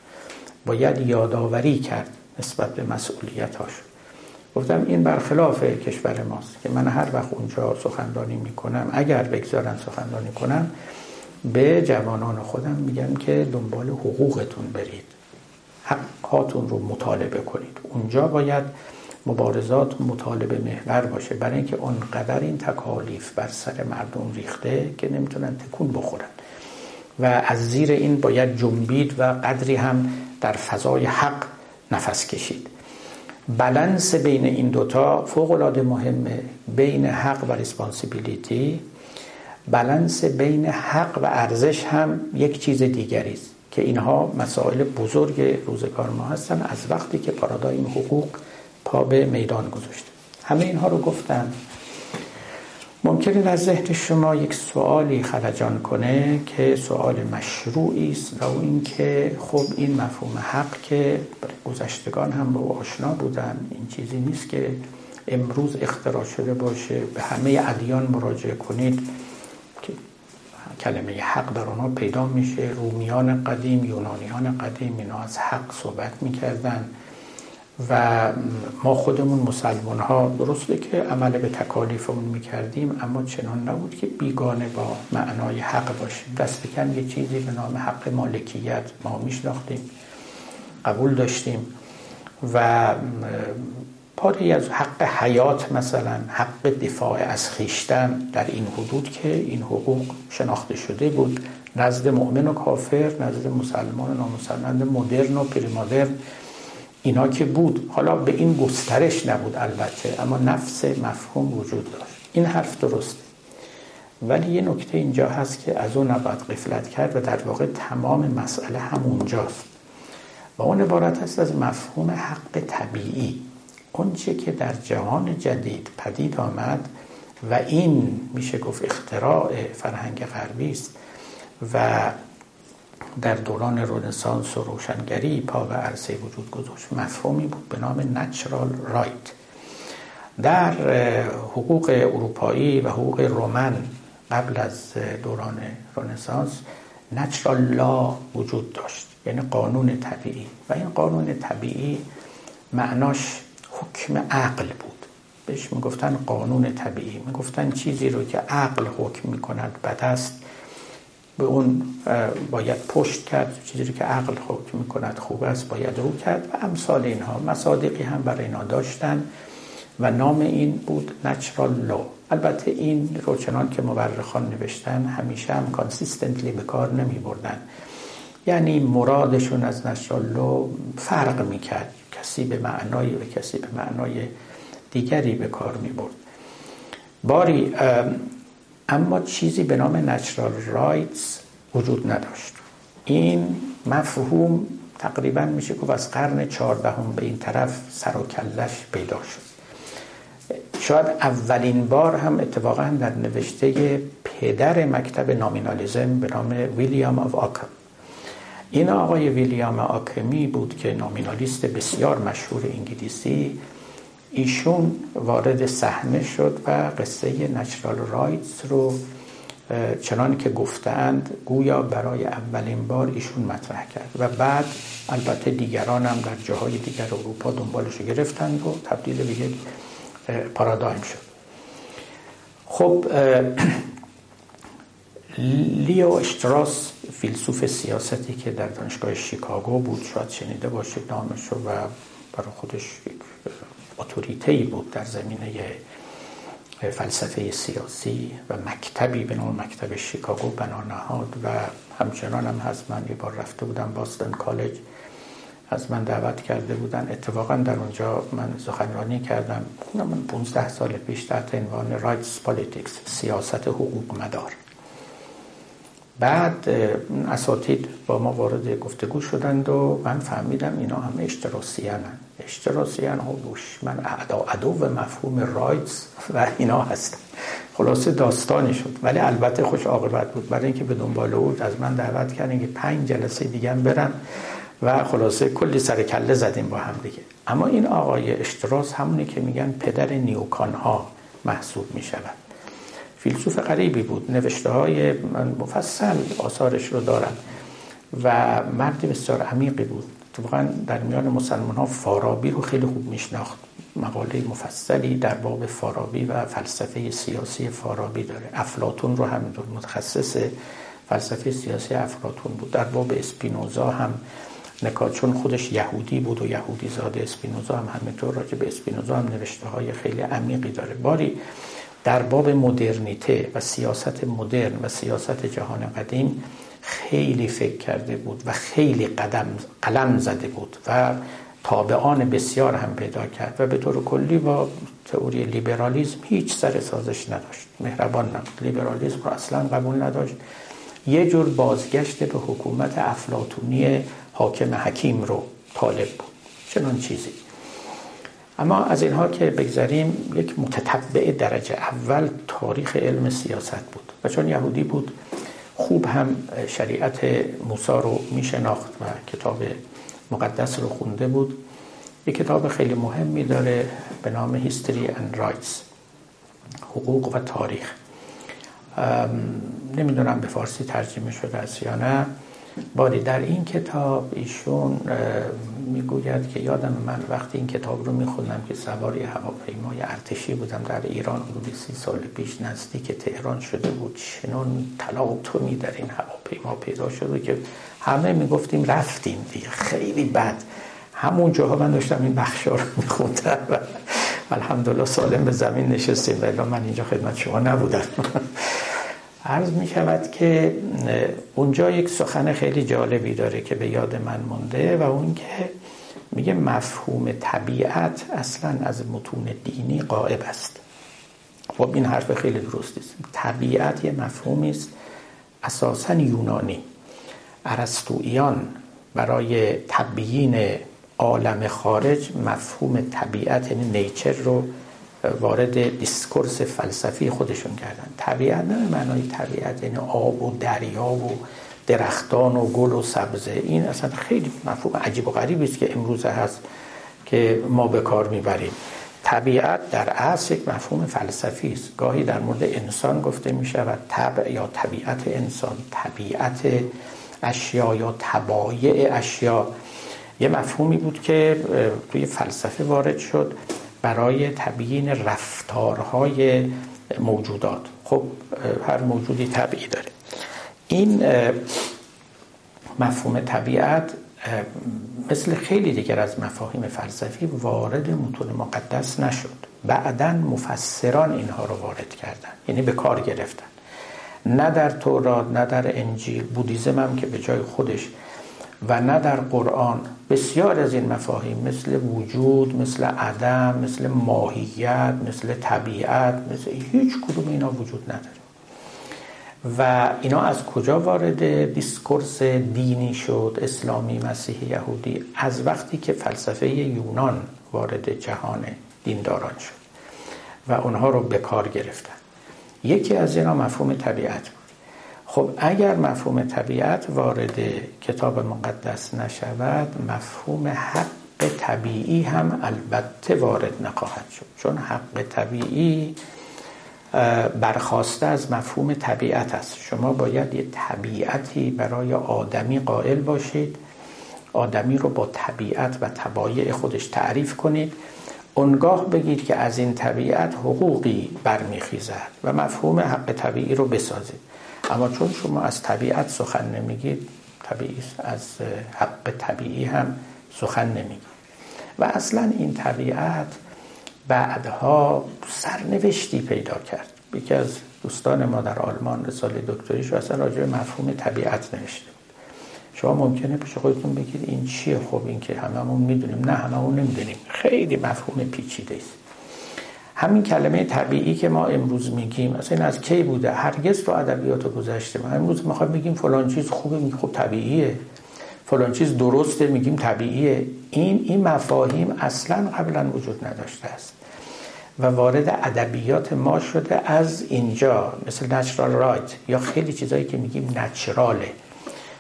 باید یادآوری کرد نسبت به مسئولیتاشون. گفتم این برخلاف کشور ماست که من هر وقت اونجا سخنرانی می‌کنم اگر بگذارن سخنرانی کنم به جوانان خودم میگم که دنبال حقوقتون برید. حقاتون رو مطالبه کنید. اونجا باید مبارزات مطالبه محور باشه. برای اینکه اونقدر این تکالیف بر سر مردم ریخته که نمی‌تونن تکون بخورن. و از زیر این باید جنبید و قدری هم در فضای حق نفس کشید. بلنس بین این دوتا فوق العاده مهمه. بین حق و responsibility balance بین حق و ارزش هم یک چیز دیگری است که اینها مسائل بزرگ روزگار ما هستن از وقتی که پارادایم حقوق پا به میدان گذاشته. همه اینها رو گفتم. ممکنه در ذهن شما یک سوالی خلجان کنه که سوال مشروعی است و این اینکه خب این مفهوم حق که گذشتگان هم با آشنا بودن این چیزی نیست که امروز اختراع شده باشه به همه ادیان مراجعه کنید. کلمه حق در آنها پیدا میشه. رومیان قدیم یونانیان قدیم اینا از حق صحبت می‌کردن و ما خودمون مسلمان ها درسته که عمل به تکالیفمون می‌کردیم اما چنان نبود که بیگانه با معنای حق باشیم. دست کم یه چیزی به نام حق مالکیت ما میشناختیم قبول داشتیم و پاری از حق حیات مثلا حق دفاع از خیشتن در این حدود که این حقوق شناخته شده بود. نزد مؤمن و کافر نزد مسلمان و نامسلمان مدرن و پریمادرن اینا که بود. حالا به این گسترش نبود البته اما نفس مفهوم وجود داشت. این حرف درسته. ولی یه نکته اینجا هست که از اون نباید قفلت کرد و در واقع تمام مسئله همونجاست. و اون عبارت هست از مفهوم حق طبیعی. اونچه که در جهان جدید پدید آمد و این میشه گفت اختراع فرهنگ غربی است و در دوران رنسانس و روشنگری پا به عرصه وجود گذاشت. مفهومی بود به نام نچرال رایت در حقوق اروپایی و حقوق رومن قبل از دوران رنسانس نچرال لا وجود داشت یعنی قانون طبیعی. و این قانون طبیعی معناش حکم عقل بود. بهش می‌گفتن قانون طبیعی. می‌گفتن چیزی رو که عقل حکم می‌کند بد است به اون باید پشت کرد. چیزی رو که عقل حکم می‌کند خوب است باید رو کرد. و امثال اینها. مصادقی هم برای اینا داشتن. و نام این بود نچرال لو البته این رو چنان که مورخان نوشتن همیشه هم consistently به کار نمی بردن یعنی مرادشون از natural law فرق می‌کرد. کسی به معنای و کسی به معنای دیگری به کار می برد باری اما چیزی به نام natural rights وجود نداشت. این مفهوم تقریبا میشه گفت از قرن چهاردهم به این طرف سر و کلش پیدا شد. شاید اولین بار هم اتفاقا در نوشته پدر مکتب nominalism به نام ویلیام آف آکم این آقای ویلیام آکمی بود که nominalist بسیار مشهور انگلیسی ایشون وارد صحنه شد و قصه natural rights رو چنان که گفتند گویا برای اولین بار ایشون مطرح کرد و بعد البته دیگران هم در جاهای دیگر اروپا دنبالش رو گرفتند و تبدیل به یک پارادایم شد. خب لیو اشتراس فیلسوف سیاستی که در دانشگاه شیکاگو بود شاید شنیده باشید نامش و برای خودش اتوریته بود در زمینه فلسفه سیاسی و مکتبی به نام مکتب شیکاگو بنا نهاد و همچنان هم هست من یه بار رفته بودم باستن کالج از من دعوت کرده بودن. اتفاقا در اونجا من سخنرانی کردم. من 15 سال پیش تحت عنوان rights politics سیاست حقوق مدار. بعد اساتید با ما وارد گفتگو شدند و من فهمیدم اینا همه Straussian اند Straussian ها دشمن عدوی مفهوم rights و اینا هستن خلاصه داستانی شد. ولی البته خوش عاقبت بود. برای اینکه به دنبال او از من دعوت کردن که پنج جلسه دیگه برم و خلاصه کلی سر کله زدیم با هم دیگه. اما این آقای اشتراس همونی که میگن پدر نیوکان ها محسوب می شود فیلسوف غریبی بود. نوشته های مفصل آثارش رو دارم و مردی بسیار عمیقی بود. طبعا در میان مسلمان ها فارابی رو خیلی خوب میشناخت. مقاله مفصلی در باب فارابی و فلسفه سیاسی فارابی داره. افلاتون رو همینطور متخصص فلسفه سیاسی افلاتون بود. در باب اسپینوزا هم نکات چون خودش یهودی بود و یهودی زاده اسپینوزا هم همینطور راجع به اسپینوزا هم نوشته های خیلی عمیقی داره. باری در باب مدرنیته و سیاست مدرن و سیاست جهان قدیم خیلی فکر کرده بود و خیلی قدم قلم زده بود و تابعان بسیار هم پیدا کرد و به طور کلی با تئوری لیبرالیزم هیچ سر سازش نداشت. مهربان نبود. لیبرالیزم رو اصلا قبول نداشت. یه جور بازگشت به حکومت افلاتونی حاکم حکیم رو طالب بود. چنان چیزی. اما از اینها که بگذاریم یک متتبع درجه اول تاریخ علم سیاست بود. و چون یهودی بود خوب هم شریعت موسی رو می شناخت و کتاب مقدس رو خونده بود. یک کتاب خیلی مهمی داره به نام History and Rights حقوق و تاریخ. نمی‌دونم به فارسی ترجمه شده است یا نه. باری. در این کتاب ایشون می‌گوید که یادم من وقتی این کتاب رو میخوندم که سواری هواپیمای ارتشی بودم در ایران حدود سی سال پیش نزدیک تهران شده بود. چنون تلاطمی در این هواپیما پیدا شده که همه می‌گفتیم رفتیم دیگه. خیلی بد. همون جاها من داشتم این بخشا رو میخوندم. و الحمدلله سالم به زمین نشستیم. ولی من اینجا خدمت شما نبودم. عرض می شود که اونجا یک سخن خیلی جالبی داره که به یاد من مونده و اون که میگه مفهوم طبیعت اصلا از متون دینی قائب است. خب این حرف خیلی درست است. طبیعت یه مفهومی است اساسا یونانی. ارسطویان برای تبیین عالم خارج مفهوم طبیعت یعنی nature رو وارد discourse فلسفی خودشون کردن. طبیعت نه معنای طبیعت یعنی آب و دریا و درختان و گل و سبزه. این اصلا خیلی مفهوم عجیب و غریبی است که امروزه هست که ما به کار می‌بریم. طبیعت در اصل یک مفهوم فلسفی است. گاهی در مورد انسان گفته می شود طبع یا طبیعت انسان طبیعت اشیا یا تبایع اشیا. یه مفهومی بود که توی فلسفه وارد شد. برای تبیین رفتارهای موجودات. خب هر موجودی طبیعی داره. این مفهوم طبیعت مثل خیلی دیگر از مفاهیم فلسفی وارد متون مقدس نشد. بعدا مفسران اینها رو وارد کردن یعنی به کار گرفتن. نه در تورات نه در انجیل بودیزم هم که به جای خودش و نه در قرآن بسیار از این مفاهیم مثل وجود مثل عدم مثل ماهیت مثل طبیعت مثل هیچ کدوم اینا وجود نداره. و اینا از کجا وارد دیسکورس دینی شد اسلامی مسیحی یهودی؟ از وقتی که فلسفه یونان وارد جهان دینداران شد و اونها رو به کار گرفتن. یکی از اینا مفهوم طبیعت بود. خب اگر مفهوم طبیعت وارد کتاب مقدس نشود مفهوم حق طبیعی هم البته وارد نخواهد شد. چون حق طبیعی برخواسته از مفهوم طبیعت است. شما باید یه طبیعتی برای آدمی قائل باشید. آدمی رو با طبیعت و طبایع خودش تعریف کنید. اونگاه بگید که از این طبیعت حقوقی برمیخیزد و مفهوم حق طبیعی رو بسازید. اما چون شما از طبیعت سخن نمیگید طبیعی از حق طبیعی هم سخن نمیگید. و اصلا این طبیعت بعدها سرنوشتی پیدا کرد. یکی از دوستان ما در آلمان رساله دکتریش اصلا راجع به مفهوم طبیعت نوشته بود. شما ممکنه پیش خودتون بگید این چیه؟ خب این که هممون می‌دونیم. نه هممون نمی‌دونیم. خیلی مفهوم پیچیده است. همین کلمه طبیعی که ما امروز میگیم اصلا این از کی بوده؟ هرگز تو ادبیات گذشته ما. امروز می‌خوایم بگیم فلان چیز خوبه میگیم خب طبیعیه. فلان چیز درسته میگیم طبیعیه. این این مفاهیم اصلا قبلا وجود نداشته است. و وارد ادبیات ما شده از اینجا مثل natural right یا خیلی چیزایی که میگیم natural ه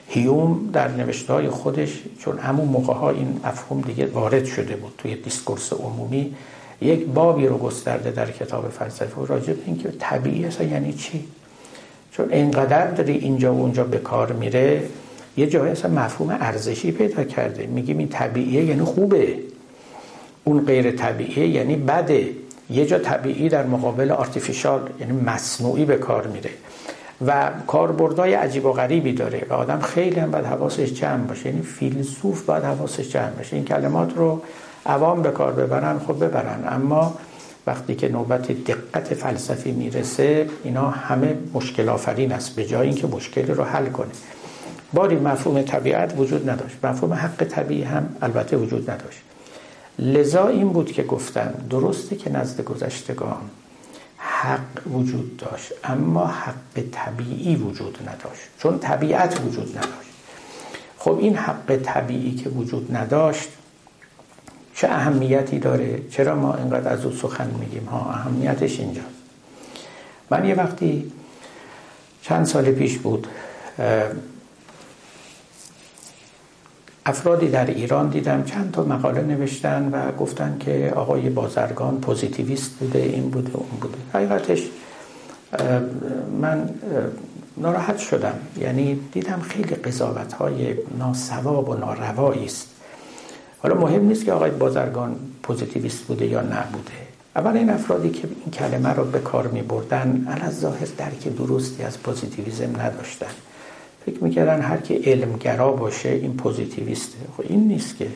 هیوم در نوشته های خودش چون همون موقع ها این مفهوم دیگه وارد شده بود توی discourse عمومی یک بابی رو گسترده در کتاب فلسفه و راجع به اینکه طبیعی اصلا یعنی چی؟ چون اینقدر داری اینجا و اونجا به کار میره یه جایی اصلا مفهوم ارزشی پیدا کرده. میگیم این طبیعیه یعنی خوبه. اون غیر طبیعیه یعنی بده. یه جا طبیعی در مقابل آرتیفیشال یعنی مصنوعی به کار میره. و کاربردهای عجیب و غریبی داره. و آدم خیلی هم باید حواسش جمع باشه. یعنی فیلسوف باید حواسش جمع باشه. این کلمات رو عوام به کار ببرن خب ببرن. اما وقتی که نوبت دقت فلسفی می‌رسه اینا همه مشکل آفرین است به جای اینکه مشکل رو حل کنه. باری مفهوم طبیعت وجود نداشت. مفهوم حق طبیعی هم البته وجود نداشت. لذا این بود که گفتن درسته که نزد گذشتگان حق وجود داشت اما حق طبیعی وجود نداشت. چون طبیعت وجود نداشت. خب این حق طبیعی که وجود نداشت چه اهمیتی داره؟ چرا ما اینقدر از او سخن میگیم؟ ها اهمیتش اینجاست. من یه وقتی چند سال پیش بود افرادی در ایران دیدم چند تا مقاله نوشتن و گفتن که آقای بازرگان پوزیتیویست بوده این بوده اون بوده. حقیقتش من ناراحت شدم. یعنی دیدم خیلی قضاوت های ناصواب و ناروایی است. حالا مهم نیست که آقای بازرگان پوزیتیویست بوده یا نبوده اول این افرادی که این کلمه رو به کار می بردن ظاهر درک درستی از پوزیتیویزم نداشتن. فکر می‌کردن هر که علمگرا باشه این پوزیتیویسته. خب این نیست که.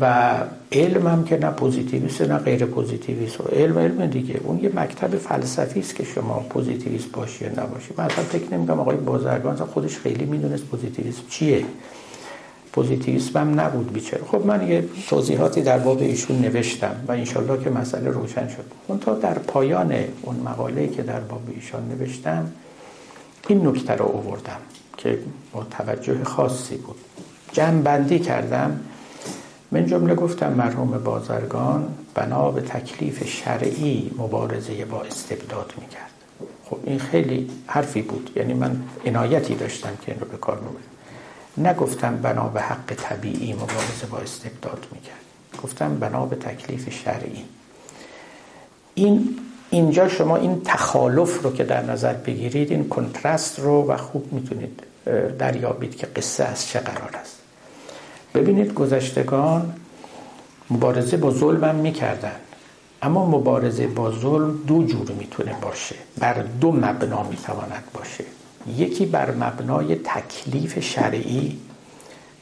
و علم هم که نه پوزیتیویست نه غیر پوزیتیویست. و علم علم دیگه. اون یه مکتب فلسفی است که شما پوزیتیویست باشی یا نباشی. من اصلا فکر نمی‌کنم آقای بازرگان خودش خیلی می‌دونست پوزیتیویسم چیه. پوزیتیویسم هم نبود بیچاره. خب من یه توضیحاتی در باب ایشون نوشتم و انشالله که مسئله روشن شد. اون تا در پایان اون مقاله که در باب ایشان نوشتم این نکته رو آوردم که با توجه خاصی بود. جمع بندی کردم. من جمله گفتم مرحوم بازرگان بنا به تکلیف شرعی مبارزه با استبداد می‌کرد. خب این خیلی حرفی بود. یعنی من عنایتی داشتم که این رو به کار می‌برم نگفتم بنا به حق طبیعی مبارزه با استبداد می‌کرد. گفتم بنا به تکلیف شرعی. این اینجا شما این تخالف رو که در نظر بگیرید این کنترست رو و خوب می‌تونید دریابید که قصه از چه قرار است. ببینید گذشتگان مبارزه با ظلم هم می‌کردن. اما مبارزه با ظلم دو جور می‌تونه باشه. بر دو مبنا می‌تواند باشه. یکی بر مبنای تکلیف شرعی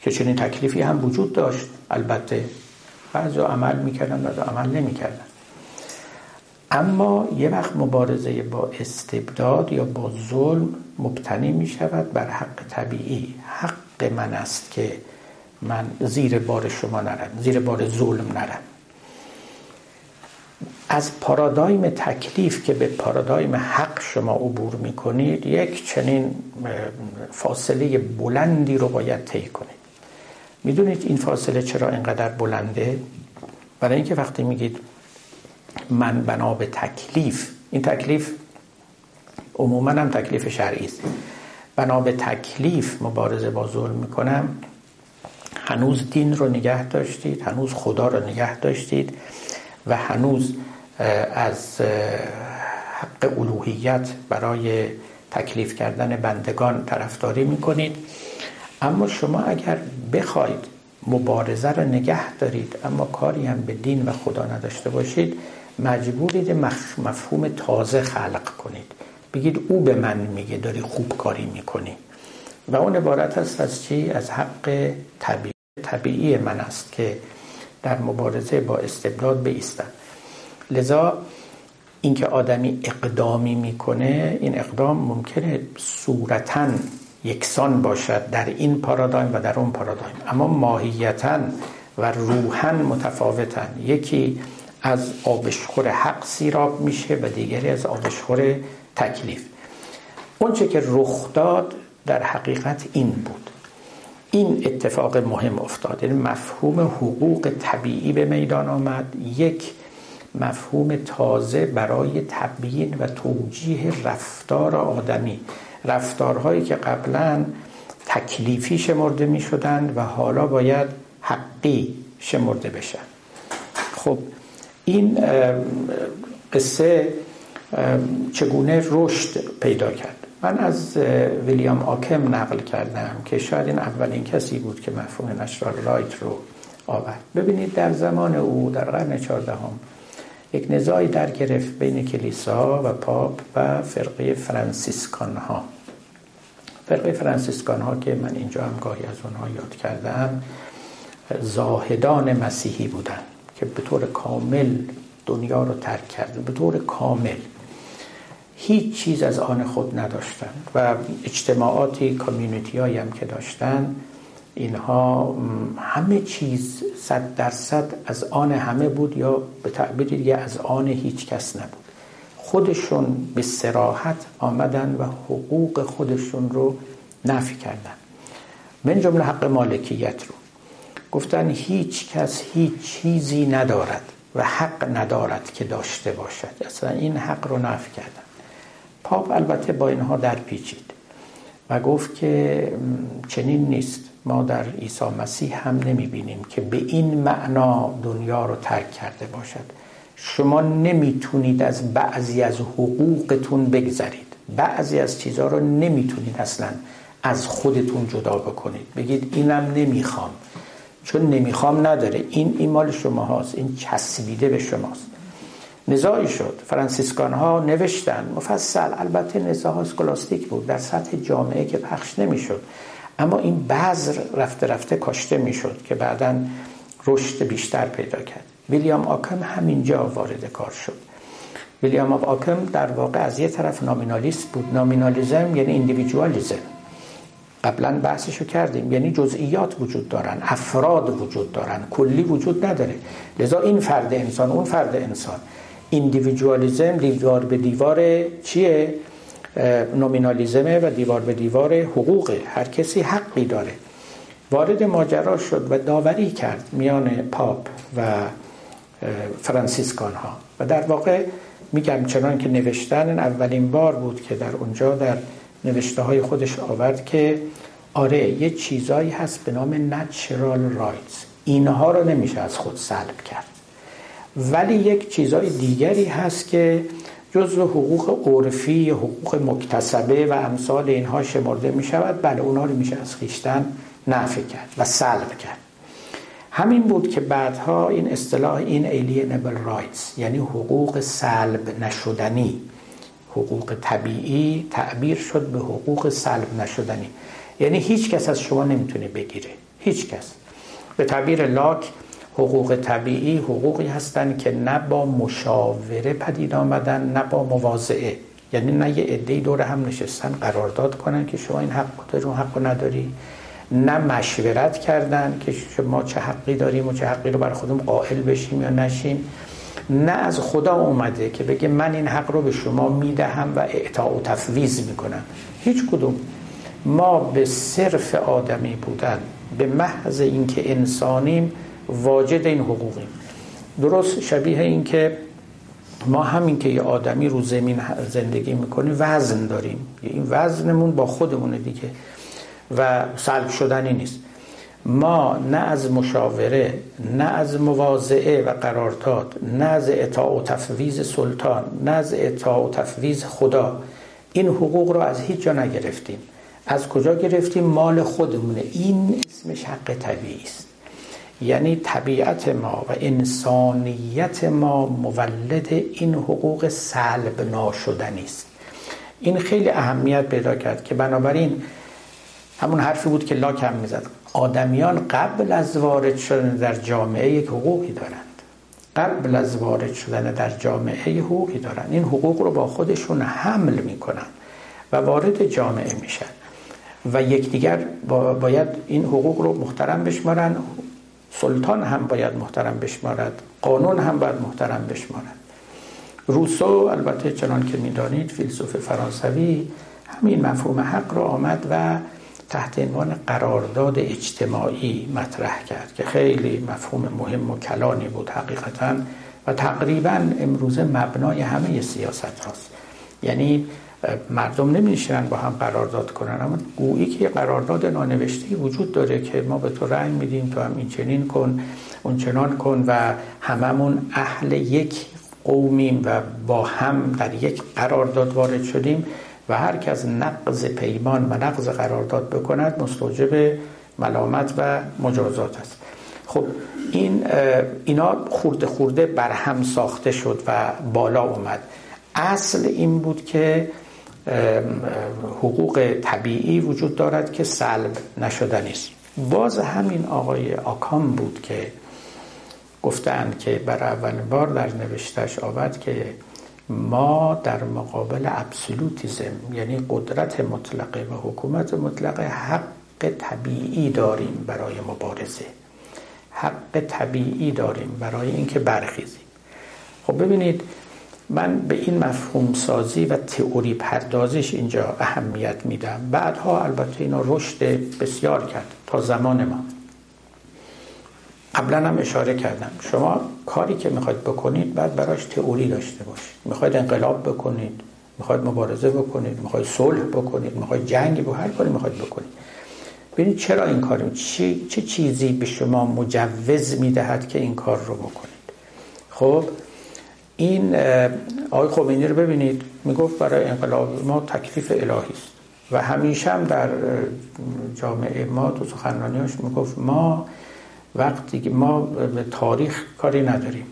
که چنین تکلیفی هم وجود داشت البته بعضی عمل می‌کردن بعضی عمل نمی‌کردن. اما یه وقت مبارزه با استبداد یا با ظلم مبتنی می شود بر حق طبیعی. حق من است که من زیر بار شما نرم زیر بار ظلم نرم. از پارادایم تکلیف که به پارادایم حق شما عبور می کنید یک چنین فاصله بلندی رو باید طی کنید. می‌دونید این فاصله چرا اینقدر بلنده؟ برای اینکه وقتی میگید من بنا به تکلیف این تکلیف عموما هم تکلیف شرعی است. بنا به تکلیف مبارزه با ظلم می‌کنم. هنوز دین رو نگه داشتید هنوز خدا رو نگه داشتید. و هنوز از حق الوهیت برای تکلیف کردن بندگان طرفداری می‌کنید. اما شما اگر بخواید مبارزه رو نگه دارید اما کاری هم به دین و خدا نداشته باشید مجبورید مفهوم تازه خلق کنید. بگید او به من میگه داری خوب کاری می‌کنی. و اون عبارت هست از چی؟ از حق طبیعی, طبیعی من است که در مبارزه با استبداد بیستم لذا اینکه آدمی اقدامی می‌کنه این اقدام ممکنه صورتا یکسان باشد در این پارادایم و در اون پارادایم. اما ماهیتا و روحا متفاوتن یکی از آبشخور حق سیراب میشه و دیگری از آبشخور تکلیف. اونچه که رخ داد در حقیقت این بود. این اتفاق مهم افتاد. یعنی مفهوم حقوق طبیعی به میدان آمد. یک مفهوم تازه برای تبیین و توجیه رفتار آدمی. رفتارهایی که قبلا تکلیفی شمرده می شدن و حالا باید حقی شمرده بشن. خب این قصه چگونه رشد پیدا کرد؟ من از ویلیام آکم نقل کردم که شاید این اولین کسی بود که مفهوم نشرال رایت رو آورد. ببینید در زمان او در قرن چهاردهم یک نزاعی در گرفت بین کلیسا و پاپ و فرقه فرانسیسکان ها فرقه فرانسیسکان ها که من اینجا هم گاهی از اونها یاد کردم زاهدان مسیحی بودن که به طور کامل دنیا رو ترک کرده به طور کامل. هیچ چیز از آن خود نداشتن و اجتماعاتی کامیونیتی هم که داشتن اینها همه چیز صد درصد از آن همه بود یا به تعبیر دیگه از آن هیچ کس نبود. خودشون به سراحت آمدن و حقوق خودشون رو نفی کردن. من جمله حق مالکیت رو. گفتن هیچ کس هیچ چیزی ندارد و حق ندارد که داشته باشد. اصلا این حق رو نفی کردن. پاپ البته با اینها در پیچید و گفت که چنین نیست. ما در عیسی مسیح هم نمی بینیم که به این معنا دنیا رو ترک کرده باشد. شما نمی‌تونید از بعضی از حقوقتون بگذرید. بعضی از چیزها رو نمی‌تونید اصلا از خودتون جدا بکنید. بگید اینم نمی‌خوام. چون نمی‌خوام نداره. این ایمال شما هاست این چسبیده به شماست. نزاعی شد. فرانسیسکان ها نوشتن. مفصل. البته نزاع ها سکولاستیک بود. در سطح جامعه که پخش نمی‌شد. اما این بذر رفته رفته کاشته می‌شد که بعدا رشد بیشتر پیدا کرد. ویلیام آکم همینجا وارد کار شد. ویلیام آکم در واقع از یه طرف نامینالیست بود. نامینالیزم یعنی ایندیویدوالیزم قبلا بحثشو کردیم. یعنی جزئیات وجود دارن. افراد وجود دارن. کلی وجود نداره. لذا این فرد انسان اون فرد انسان. ایندیویدوالیزم دیوار به دیوار چیه؟ نومینالیزمه و دیوار به دیوار حقوقه. هر کسی حقی داره. وارد ماجرا شد و داوری کرد میان پاپ و فرانسیسکان ها و در واقع میگم چنان که نوشتن اولین بار بود که در اونجا در نوشته های خودش آورد که آره یه چیزایی هست به نام natural rights. اینها رو نمیشه از خود سلب کرد. ولی یک چیزای دیگری هست که جزو حقوق عرفی حقوق مکتسبه و امثال اینها شمرده می شود بله اونها رو میشه از خیشتن نفی کرد و سلب کرد. همین بود که بعدها این اصطلاح این alienable rights یعنی حقوق سلب نشدنی حقوق طبیعی تعبیر شد به حقوق سلب نشدنی. یعنی هیچ کس از شما نمی‌تونه بگیره. هیچ کس. به تعبیر لاک حقوق طبیعی حقوقی هستند که نه با مشاوره پدید آمدن نه با مواضعه. یعنی نه یه عده دور هم نشستن قرارداد کنن که شما این حق داری اون حق نداری. نه مشورت کردن که شما چه حقی داریم و چه حقی رو بر خودم قائل بشیم یا نشیم. نه از خدا اومده که بگه من این حق رو به شما می‌دهم و اعطا و تفویض می‌کنم. هیچ کدوم. ما به صرف آدمی بودن به محض اینکه انسانیم واجد این حقوقیم. درست شبیه این که ما همین که یه آدمی رو زمین زندگی می‌کنیم وزن داریم. این وزنمون با خودمونه دیگه و سلب شدنی نیست. ما نه از مشاوره نه از مواضعه و قرارداد نه از اطاع و تفویض سلطان نه از اطاع و تفویض خدا این حقوق رو از هیچ جا نگرفتیم. از کجا گرفتیم؟ مال خودمونه. این اسمش حق طبیعی است. یعنی طبیعت ما و انسانیت ما مولد این حقوق سلب ناشدنی است. این خیلی اهمیت پیدا کرد که بنابراین همون حرفی بود که لاک هم می‌زد. آدمیان قبل از وارد شدن در جامعه یک حقوقی دارند. قبل از وارد شدن در جامعه حقوقی دارند. این حقوق رو با خودشون حمل می‌کنن و وارد جامعه میشن. و یکدیگر باید این حقوق رو محترم بشمارن. سلطان هم باید محترم بشمارد قانون هم باید محترم بشمارد. روسو البته چنان که می‌دانید فیلسوف فرانسوی همین مفهوم حق رو آمد و تحت عنوان قرارداد اجتماعی مطرح کرد که خیلی مفهوم مهم و کلانی بود حقیقتا و تقریبا امروزه مبنای همه سیاست هاست. یعنی مردم نمیشن با هم قرارداد کنن اما گویی که قرارداد نانوشته وجود داره که ما به تو رنگ میدیم تو هم این چنین کن اون چنان کن و هممون اهل یک قومیم و با هم در یک قرارداد وارد شدیم و هر کس نقض پیمان و نقض قرارداد بکند مستوجب ملامت و مجازات است. خب این اینا خورده خورده بر هم ساخته شد و بالا اومد. اصل این بود که حقوق طبیعی وجود دارد که سلب نشدنی است باز همین آقای آکام بود که گفتند که بر اولین بار در نوشتش آمد که ما در مقابل ابسولوتیزم یعنی قدرت مطلقه و حکومت مطلقه حق طبیعی داریم برای مبارزه. حق طبیعی داریم برای اینکه برخیزیم. خب ببینید من به این مفهوم سازی و تئوری پردازش اینجا اهمیت میدم. بعدها البته اینا رشد بسیار کرد تا زمان ما. قبلا هم اشاره کردم. شما کاری که می‌خواید بکنید بعد براش تئوری داشته باشید. می‌خواید انقلاب بکنید می‌خواید مبارزه بکنید می‌خواید صلح بکنید می‌خواید جنگ به هر کاری می‌خواید بکنید. ببینید چرا این کار؟ چه چه چیزی به شما مجوز می‌دهد که این کار رو بکنید؟ خب این آقای خمینی رو ببینید می‌گفت برای انقلاب ما تکلیف الهی است. و همیشه هم در جامعه ما تو سخنرانیاش می‌گفت ما وقتی که ما به تاریخ کاری نداریم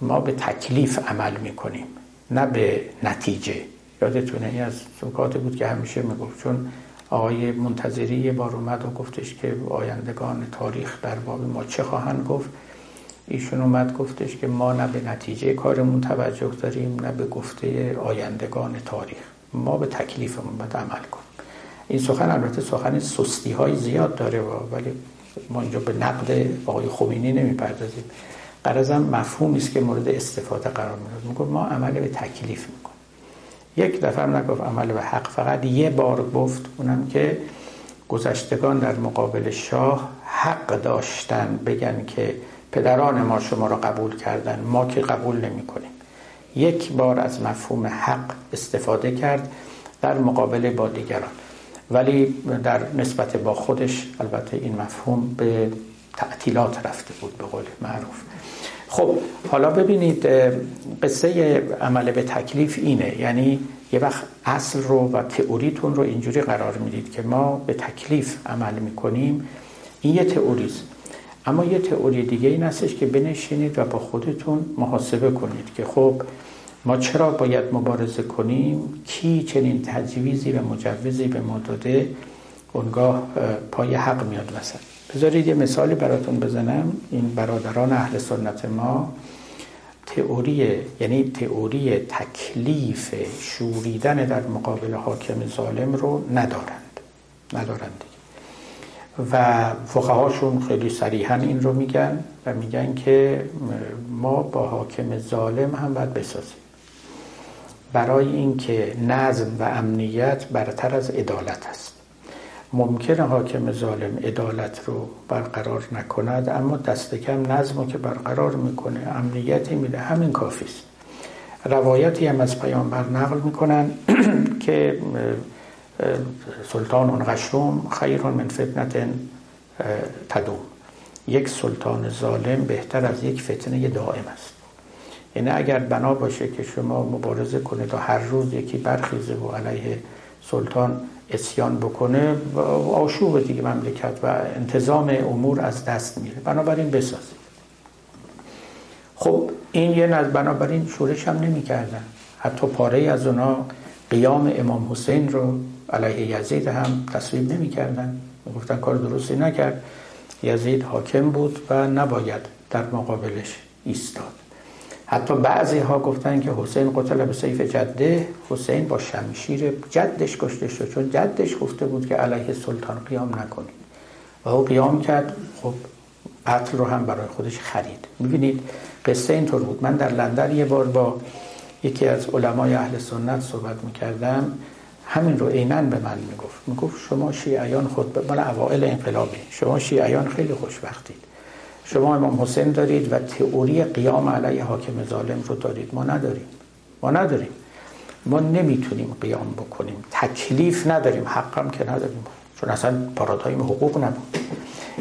ما به تکلیف عمل می‌کنیم نه به نتیجه. یادتونه این از سکاتی بود که همیشه می‌گفت چون آقای منتظری یه بار اومد و گفتش که آیندگان تاریخ در باب ما چه خواهند گفت. ایشون اومد گفتش که ما نه به نتیجه کارمون توجه داریم نه به گفته آیندگان تاریخ. ما به تکلیفمون باید عمل کنیم. این سخن البته سخن سستی های زیاد داره ولی ما اینجا به نقد آقای خمینی نمی‌پردازیم. قرضم مفهومی است که مورد استفاده قرار میاد میگه ما عمل به تکلیف می‌کنیم. یک دفعه هم نگفت عمل به حق. فقط یه بار گفت اونم که گذشتگان در مقابل شاه حق داشتن. بگن که پدران ما شما را قبول کردن. ما که قبول نمی کنیم. یک بار از مفهوم حق استفاده کرد در مقابله با دیگران. ولی در نسبت با خودش البته این مفهوم به تعطیلات رفته بود به قول معروف. خب حالا ببینید قصه عمل به تکلیف اینه. یعنی یه وقت اصل رو و تئوریتون رو اینجوری قرار می‌دید که ما به تکلیف عمل می‌کنیم. این یه تئوریست. اما یه تئوری دیگه این هستش که بنشینید و با خودتون محاسبه کنید که خب ما چرا باید مبارزه کنیم؟ کی چنین تجویزی و مجوزی به ما داده؟ اونگاه پای حق میاد وسط بذارید یه مثالی براتون بزنم. این برادران اهل سنت ما تئوری یعنی تئوری تکلیف شوریدن در مقابل حاکم ظالم رو ندارند. ندارند. و فقهاشون خیلی صریحا این رو میگن و میگن که ما با حاکم ظالم هم باید بسازیم. برای اینکه نظم و امنیت برتر از عدالت است. ممکنه حاکم ظالم عدالت رو برقرار نکند اما دست کم نظم که برقرار می‌کنه امنیتی میده همین کافی است روایتی هم از پیامبر نقل می‌کنن که سلطان غشوم خیر من فتنت تدوم. یک سلطان ظالم بهتر از یک فتنه دائم است. یعنی اگر بنا باشه که شما مبارزه کنه تا هر روز یکی برخیزه و علیه سلطان اسیان بکنه آشوب دیگه مملکت و انتظام امور از دست میره. بنابراین بسازید. خب این یه از بنابراین شورش هم نمی کردن. حتی پاره از اونا قیام امام حسین رو علیه یزید هم تصویب نمی کردن گفتن کار درستی نکرد. یزید حاکم بود و نباید در مقابلش ایستاد. حتی بعضی ها گفتن که حسین قتل به سیف جده. حسین با شمشیر جدش کشته شد. چون جدش گفته بود که علیه سلطان قیام نکنید و او قیام کرد. خب قتل رو هم برای خودش خرید. می‌بینید قصه اینطور بود. من در لندن یه بار با یکی از علمای اهل سنت صحبت می‌کردم. همین رو عینا به من می‌گفت. می‌گفت شما شیعیان خود مال اوائل انقلابی. شما شیعیان خیلی خوشبختید. شما امام حسین دارید و تئوری قیام علیه حاکم ظالم رو دارید. ما نداریم. ما نداریم. ما نمی‌تونیم قیام بکنیم. تکلیف نداریم. حقم که نداریم. چون اصلا پارادایم حقوق نبود.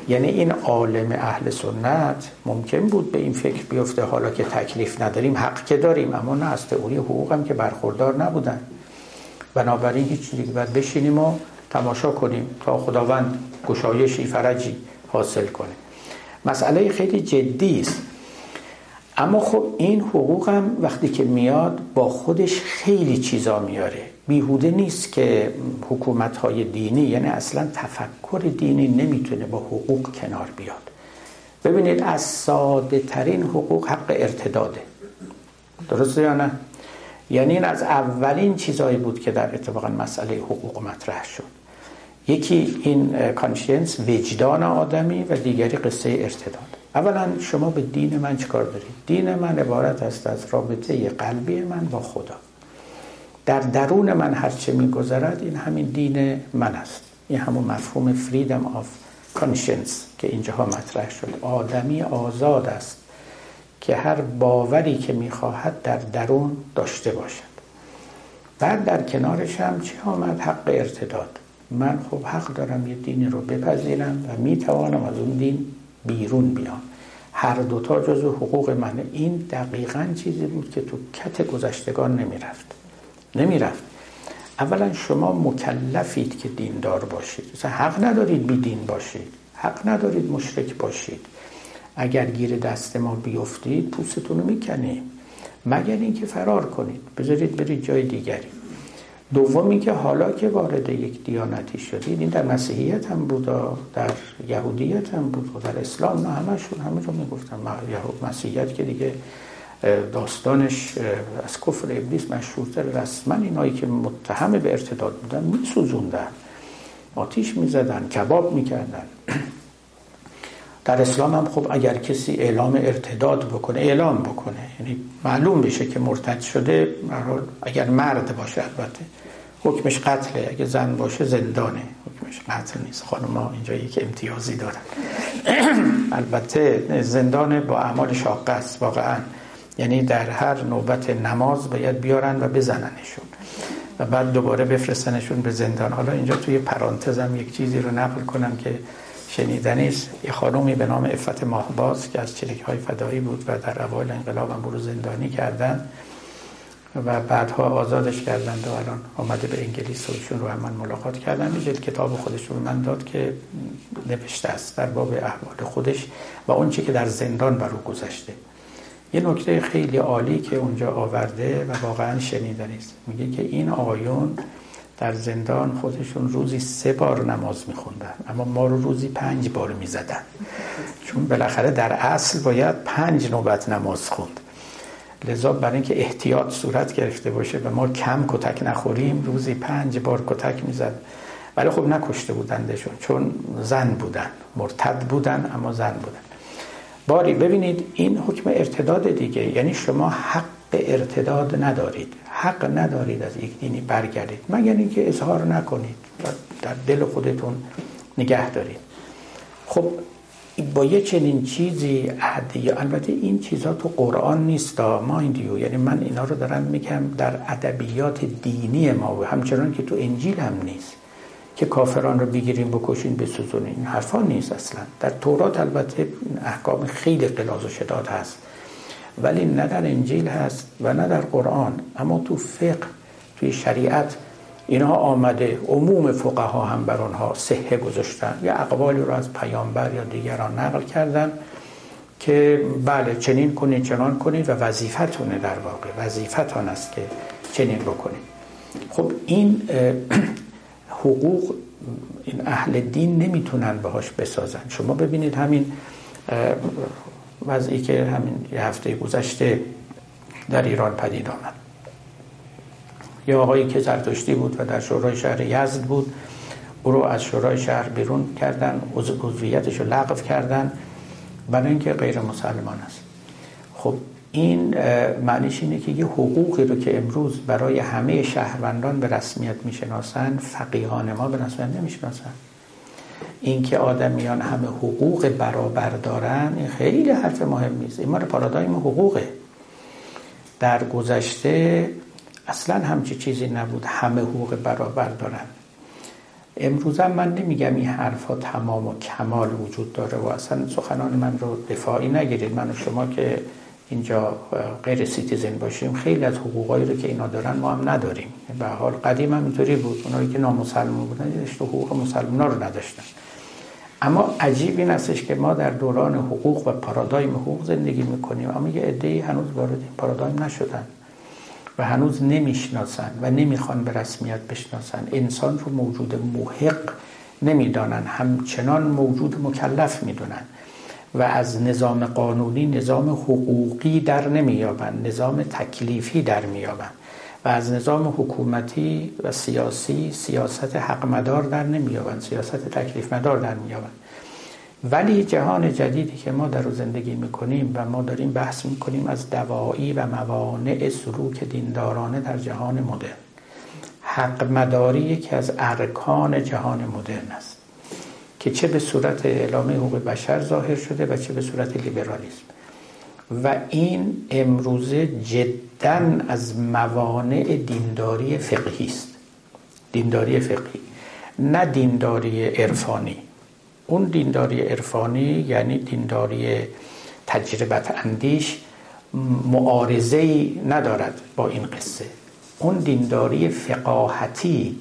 یعنی این عالم اهل سنت ممکن بود به این فکر بیفته. حالا که تکلیف نداریم حق که داریم. اما نه از تئوری حقوق هم که برخوردار نبودن. بنابراین هیچ دیگه باید بشینیم و تماشا کنیم تا خداوند گشایشی فرجی حاصل کنه. مسئله خیلی جدی است. اما خب این حقوق هم وقتی که میاد با خودش خیلی چیزا میاره. بیهوده نیست که حکومت های دینی یعنی اصلا تفکر دینی نمی‌تونه با حقوق کنار بیاد. ببینید از ساده ترین حقوق حق ارتداده. درسته یا نه؟ یعنی این از اولین چیزهایی بود که در اتفاقا مسئله حقوق مطرح شد. یکی این conscience وجدان آدمی و دیگری قصه ارتداد. اولا شما به دین من چکار دارید؟ دین من عبارت است از رابطه قلبی من با خدا. در درون من هرچه میگذرد این همین دین من است. این همون مفهوم freedom of conscience که اینجاها مطرح شد. آدمی آزاد است. که هر باوری که می‌خواهد در درون داشته باشد. بعد در کنارش هم چی آمد؟ حق ارتداد. من خب حق دارم یه دینی رو بپذیرم و می‌توانم از اون دین بیرون بیام. هر دوتا جزو حقوق منه. این دقیقا چیزی بود که تو کت گذشتگان نمی‌رفت. نمی‌رفت. اولا شما مکلفید که دیندار باشید. مثلا حق ندارید بی دین باشید. حق ندارید مشرک باشید. اگر گیر دست ما بیفتید پوستتون رو می‌کنیم مگر اینکه فرار کنید. بذارید برید جای دیگری. دومی که حالا که وارد یک دیانتی شدید این در مسیحیت هم بود در یهودیت هم بود و در اسلام نه همشون همه رو می‌گفتن. مسیحیت که دیگه داستانش از کفر ابلیس مشهورتر رسما اینایی که متهم به ارتداد بودن میسوزوندن. آتیش می‌زدن کباب می‌کردن. در اسلام هم خب اگر کسی اعلام ارتداد بکنه اعلام بکنه. یعنی معلوم بشه که مرتد شده اگر مرد باشه البته حکمش قتله اگه زن باشه زندانه. حکمش قتل نیست. خانم اینجا یک امتیازی دارن. البته زندان با اعمال شاقه است واقعا. یعنی در هر نوبت نماز باید بیارن و بزننشون. و بعد دوباره بفرستنشون به زندان. حالا اینجا توی پرانتزم یک چیزی رو نقل کنم که شنیدنیست یه خانومی به نام افت ماهباز که از چریک های فدایی بود و در اوایل انقلاب هم برو زندانی کردن و بعدها آزادش کردند و الان آمده به انگلیس و ایشون رو هم من ملاقات کردم یه کتاب خودش رو من داد که نوشته است در باب احوال خودش و اون که در زندان بر او گذشته. یه نکته خیلی عالی که اونجا آورده و واقعا شنیدنی است. میگه که این آقایون در زندان خودشون روزی سه بار نماز میخوندن اما ما رو روزی پنج بار می‌زدن. چون بالاخره در اصل باید پنج نوبت نماز خوند. لذا برای اینکه احتیاط صورت گرفته باشه و ما کم کتک نخوریم روزی پنج بار کتک می‌زد. ولی خب نکشته بودندشون چون زن بودن مرتد بودن اما زن بودن. باری ببینید این حکم ارتداد دیگه. یعنی شما حق ارتداد ندارید. حق ندارید از یک دینی برگردید. مگر اینکه اظهار نکنید و در دل خودتون نگه دارید. خب با یه چنین چیزی عهدی البته این چیزا تو قرآن نیست مایند یو یعنی من اینا رو دارم میگم در ادبیات دینی ما. و همچنان که تو انجیل هم نیست. که کافران رو بگیریم بکشین بسوزونین این حرفا نیست اصلا. در تورات البته احکام خیلی قلاز و شداد هست. ولی نه در انجیل هست و نه در قرآن. اما تو فقه توی شریعت اینها آمده. عموم فقها هم بر آنها صحه گذاشتن. یا اقوالی رو از پیامبر یا دیگران نقل کردن که بله چنین کنید چنان کنید و وظیفتونه در واقع. وظیفتان است که چنین بکنید. خب این حقوق این اهل دین نمی‌تونن باهاش بسازن. شما ببینید همین وضعی که همین یه هفته گذشته در ایران پدید آمد. یه آقایی که زرتشتی بود و در شورای شهر یزد بود او رو از شورای شهر بیرون کردن عضویتش رو لغو کردن برای اینکه غیر مسلمان است. خب این معنیش اینه که یه حقوقی رو که امروز برای همه شهروندان به رسمیت می‌شناسن فقیهان ما به رسمیت نمی‌شناسن. اینکه آدمیان همه حقوق برابر دارن این خیلی حرف مهم نیست. این مال پارادایم حقوقه. در گذشته اصلا همچی چیزی نبود همه حقوق برابر دارن. امروز هم من نمیگم این حرفها تمام و کمال وجود داره و اصلا سخنان من رو دفاعی نگیرید. من و شما که اینجا غیر citizen باشیم خیلی از حقوقایی رو که اینا دارن ما هم نداریم. به حال قدیم هم اینطوری بود. اونایی که نامسلمان بودن حقوق مسلمان رو نداشتن. اما عجیب این استش که ما در دوران حقوق و پارادایم حقوق زندگی می‌کنیم اما یه عده‌ای هنوز وارد این پارادایم نشدن و هنوز نمی‌شناسن و نمی‌خوان به رسمیت بشناسن. انسان رو موجود محق نمی‌دانن همچنان موجود مکلف می‌دونن و از نظام قانونی نظام حقوقی در نمیابن نظام تکلیفی در میابن و از نظام حکومتی و سیاسی سیاست حق مدار در نمیابن سیاست تکلیف مدار در میابن ولی جهان جدیدی که ما در رو زندگی می‌کنیم و ما داریم بحث می‌کنیم از دوایی و موانع سلوک دیندارانه در جهان مدرن. حق مداری یکی از ارکان جهان مدرن است که چه به صورت اعلامه حقوق بشر ظاهر شده و چه به صورت لیبرالیسم. و این امروزه جدا از موانع دینداری فقهی است. دینداری فقهی. نه دینداری عرفانی. اون دینداری عرفانی یعنی دینداری تجربت اندیش معارضه ندارد با این قصه. اون دینداری فقاهتی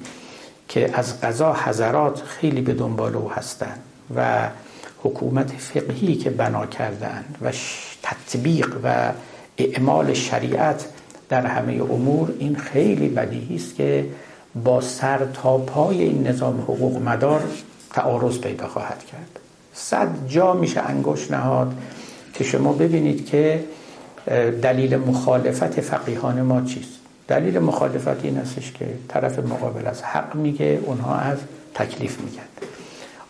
که از قضا حضرات خیلی به دنبال او هستند و حکومت فقهی که بنا کردن و تطبیق و اعمال شریعت در همه امور این خیلی بدیهی است که با سر تا پای این نظام حقوق مدار تعارض پیدا خواهد کرد. صد جا میشه انگوش نهاد که شما ببینید که دلیل مخالفت فقیهان ما چیست. دلیل مخالفت این استش که طرف مقابل از حق میگه اونها از تکلیف میگن.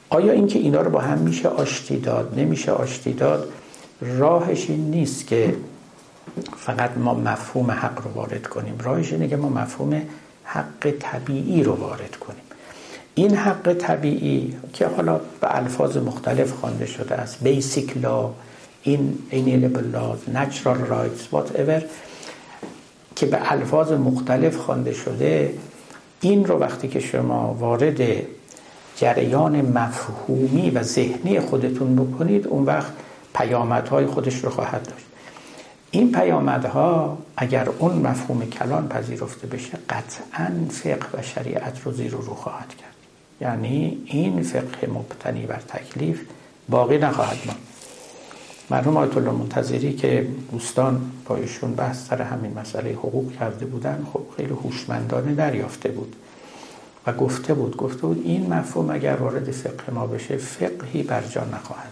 آیا اینکه اینا رو با هم میشه آشتی داد؟ نمیشه آشتی داد؟ راهش این نیست که فقط ما مفهوم حق رو وارد کنیم. راهش اینه که ما مفهوم حق طبیعی رو وارد کنیم. این حق طبیعی که حالا به الفاظ مختلف خوانده شده است. بیسیک لا این inalienable laws natural rights whatever که به الفاظ مختلف خوانده شده این رو وقتی که شما وارد جریان مفهومی و ذهنی خودتون بکنید اون وقت پیامدهای خودش رو خواهد داشت. این پیامدها اگر اون مفهوم کلان پذیرفته بشه قطعا فقه و شریعت رو زیر و رو خواهد کرد. یعنی این فقه مبتنی بر تکلیف باقی نخواهد ماند. مرحوم آیت الله منتظری که دوستان با ایشون بحث سر همین مسئله حقوق کرده بودن خب خیلی هوشمندانه دریافته بود و گفته بود گفته بود این مفهوم اگر وارد فقه ما بشه فقهی بر جا نخواهد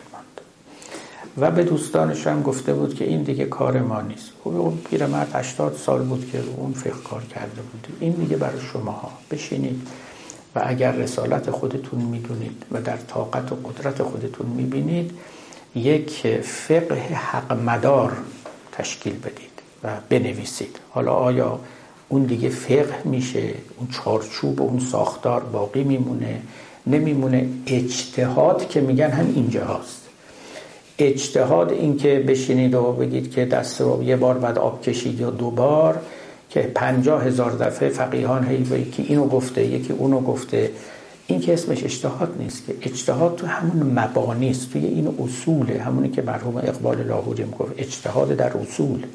و به دوستانش هم گفته بود که این دیگه کار ما نیست. خب اون پیرمرد 80 سال بود که اون فقه کار کرده بود. این دیگه برای شما ها بشینید و اگر رسالت خودتون می‌دونید و در طاقت و قدرت خودتون می‌بینید یک فقه حق مدار تشکیل بدید و بنویسید. حالا آیا اون دیگه فقه میشه؟ اون چارچوب و اون ساختار باقی میمونه؟ نمیمونه؟ اجتهاد که میگن هم اینجا هست اجتهاد این که بشینید و بگید که دست رو یه بار بعد آب کشید یا دو بار که پنجاه هزار دفعه فقیهان هی که اینو گفته یکی اونو گفته. این که اسمش اجتهاد نیست که. اجتهاد تو همون مبانی است توی این اصوله. همونی که مرحوم اقبال لاهوری گفت اجتهاد در اصول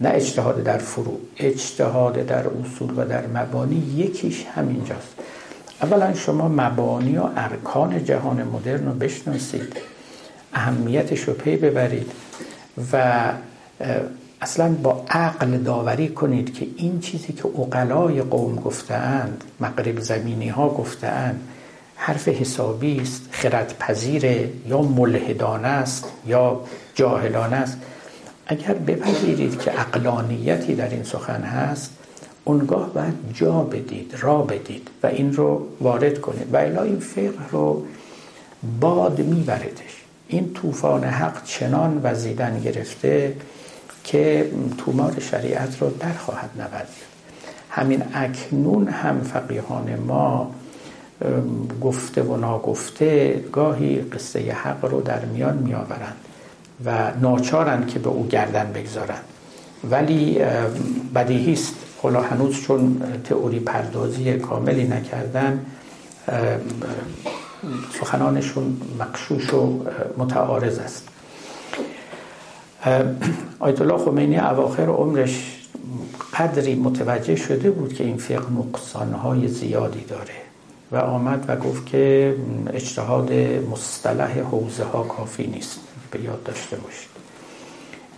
نه اجتهاد در فروع اجتهاد در اصول و در مبانی یکیش همینجاست. اولا شما مبانی و ارکان جهان مدرن رو بشناسید. اهمیتش رو پی ببرید و اصلا با عقل داوری کنید که این چیزی که اقلای قوم گفتهاند مغرب زمینی ها گفتهاند حرف حسابی است خرد پذیره یا ملحدانه است یا جاهلانه است. اگر بپذیرید که اقلانیتی در این سخن هست اونگاه باید جا بدید را بدید و این رو وارد کنید. و الا این فقه رو باد میبردش این طوفان حق چنان وزیدن گرفته که تومار شریعت رو در خواهد نوردید همین اکنون هم فقیهان ما گفته و ناگفته گاهی قصه حق رو در میان می آورند و ناچارند که به او گردن بگذارند. ولی بدیهی است. حالا هنوز چون تئوری پردازی کاملی نکردن سخنانشون مقشوش و متعارض است. آیت الله خمینی اواخر عمرش قدری متوجه شده بود که این فقه نقصانهای زیادی داره و آمد و گفت که اجتهاد مصطلح حوزه ها کافی نیست به یاد داشته باشید.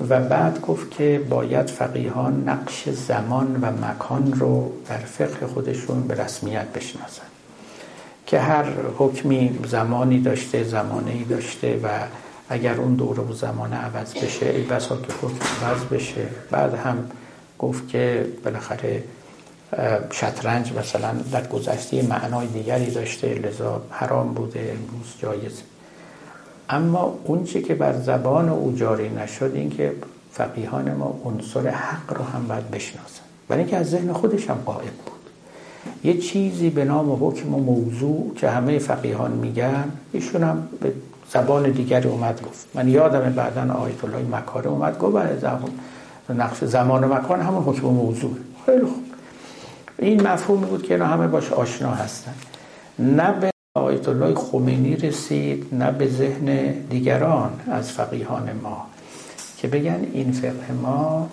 و بعد گفت که باید فقیهان نقش زمان و مکان رو در فقه خودشون به رسمیت بشناسن که هر حکمی زمانی داشته زمانه داشته و اگر اون دوره و زمان عوض بشه ای بسا که حکم عوض بشه. بعد هم گفت که بالاخره شطرنج مثلا در گذشته معنای دیگری داشته لذا حرام بوده امروز جایز. اما اونچه که بر زبان او جاری نشد این که فقیهان ما عنصر حق رو هم باید بشناسن. ولی اینکه از ذهن خودش هم قائب بود. یه چیزی به نام حکم و موضوع که همه فقیهان میگن ایشون هم به زبان دیگری اومد گفت. من یادم بعدا آیت الله مکاره اومد گفت بله زمان نقش زمان و مکان همون حکم و موضوع. خیلی خوب. این مفهومی بود که اینا همه باش آشنا هستن. نه به آیت الله خمینی رسید نه به ذهن دیگران از فقیهان ما که بگن این فقه ما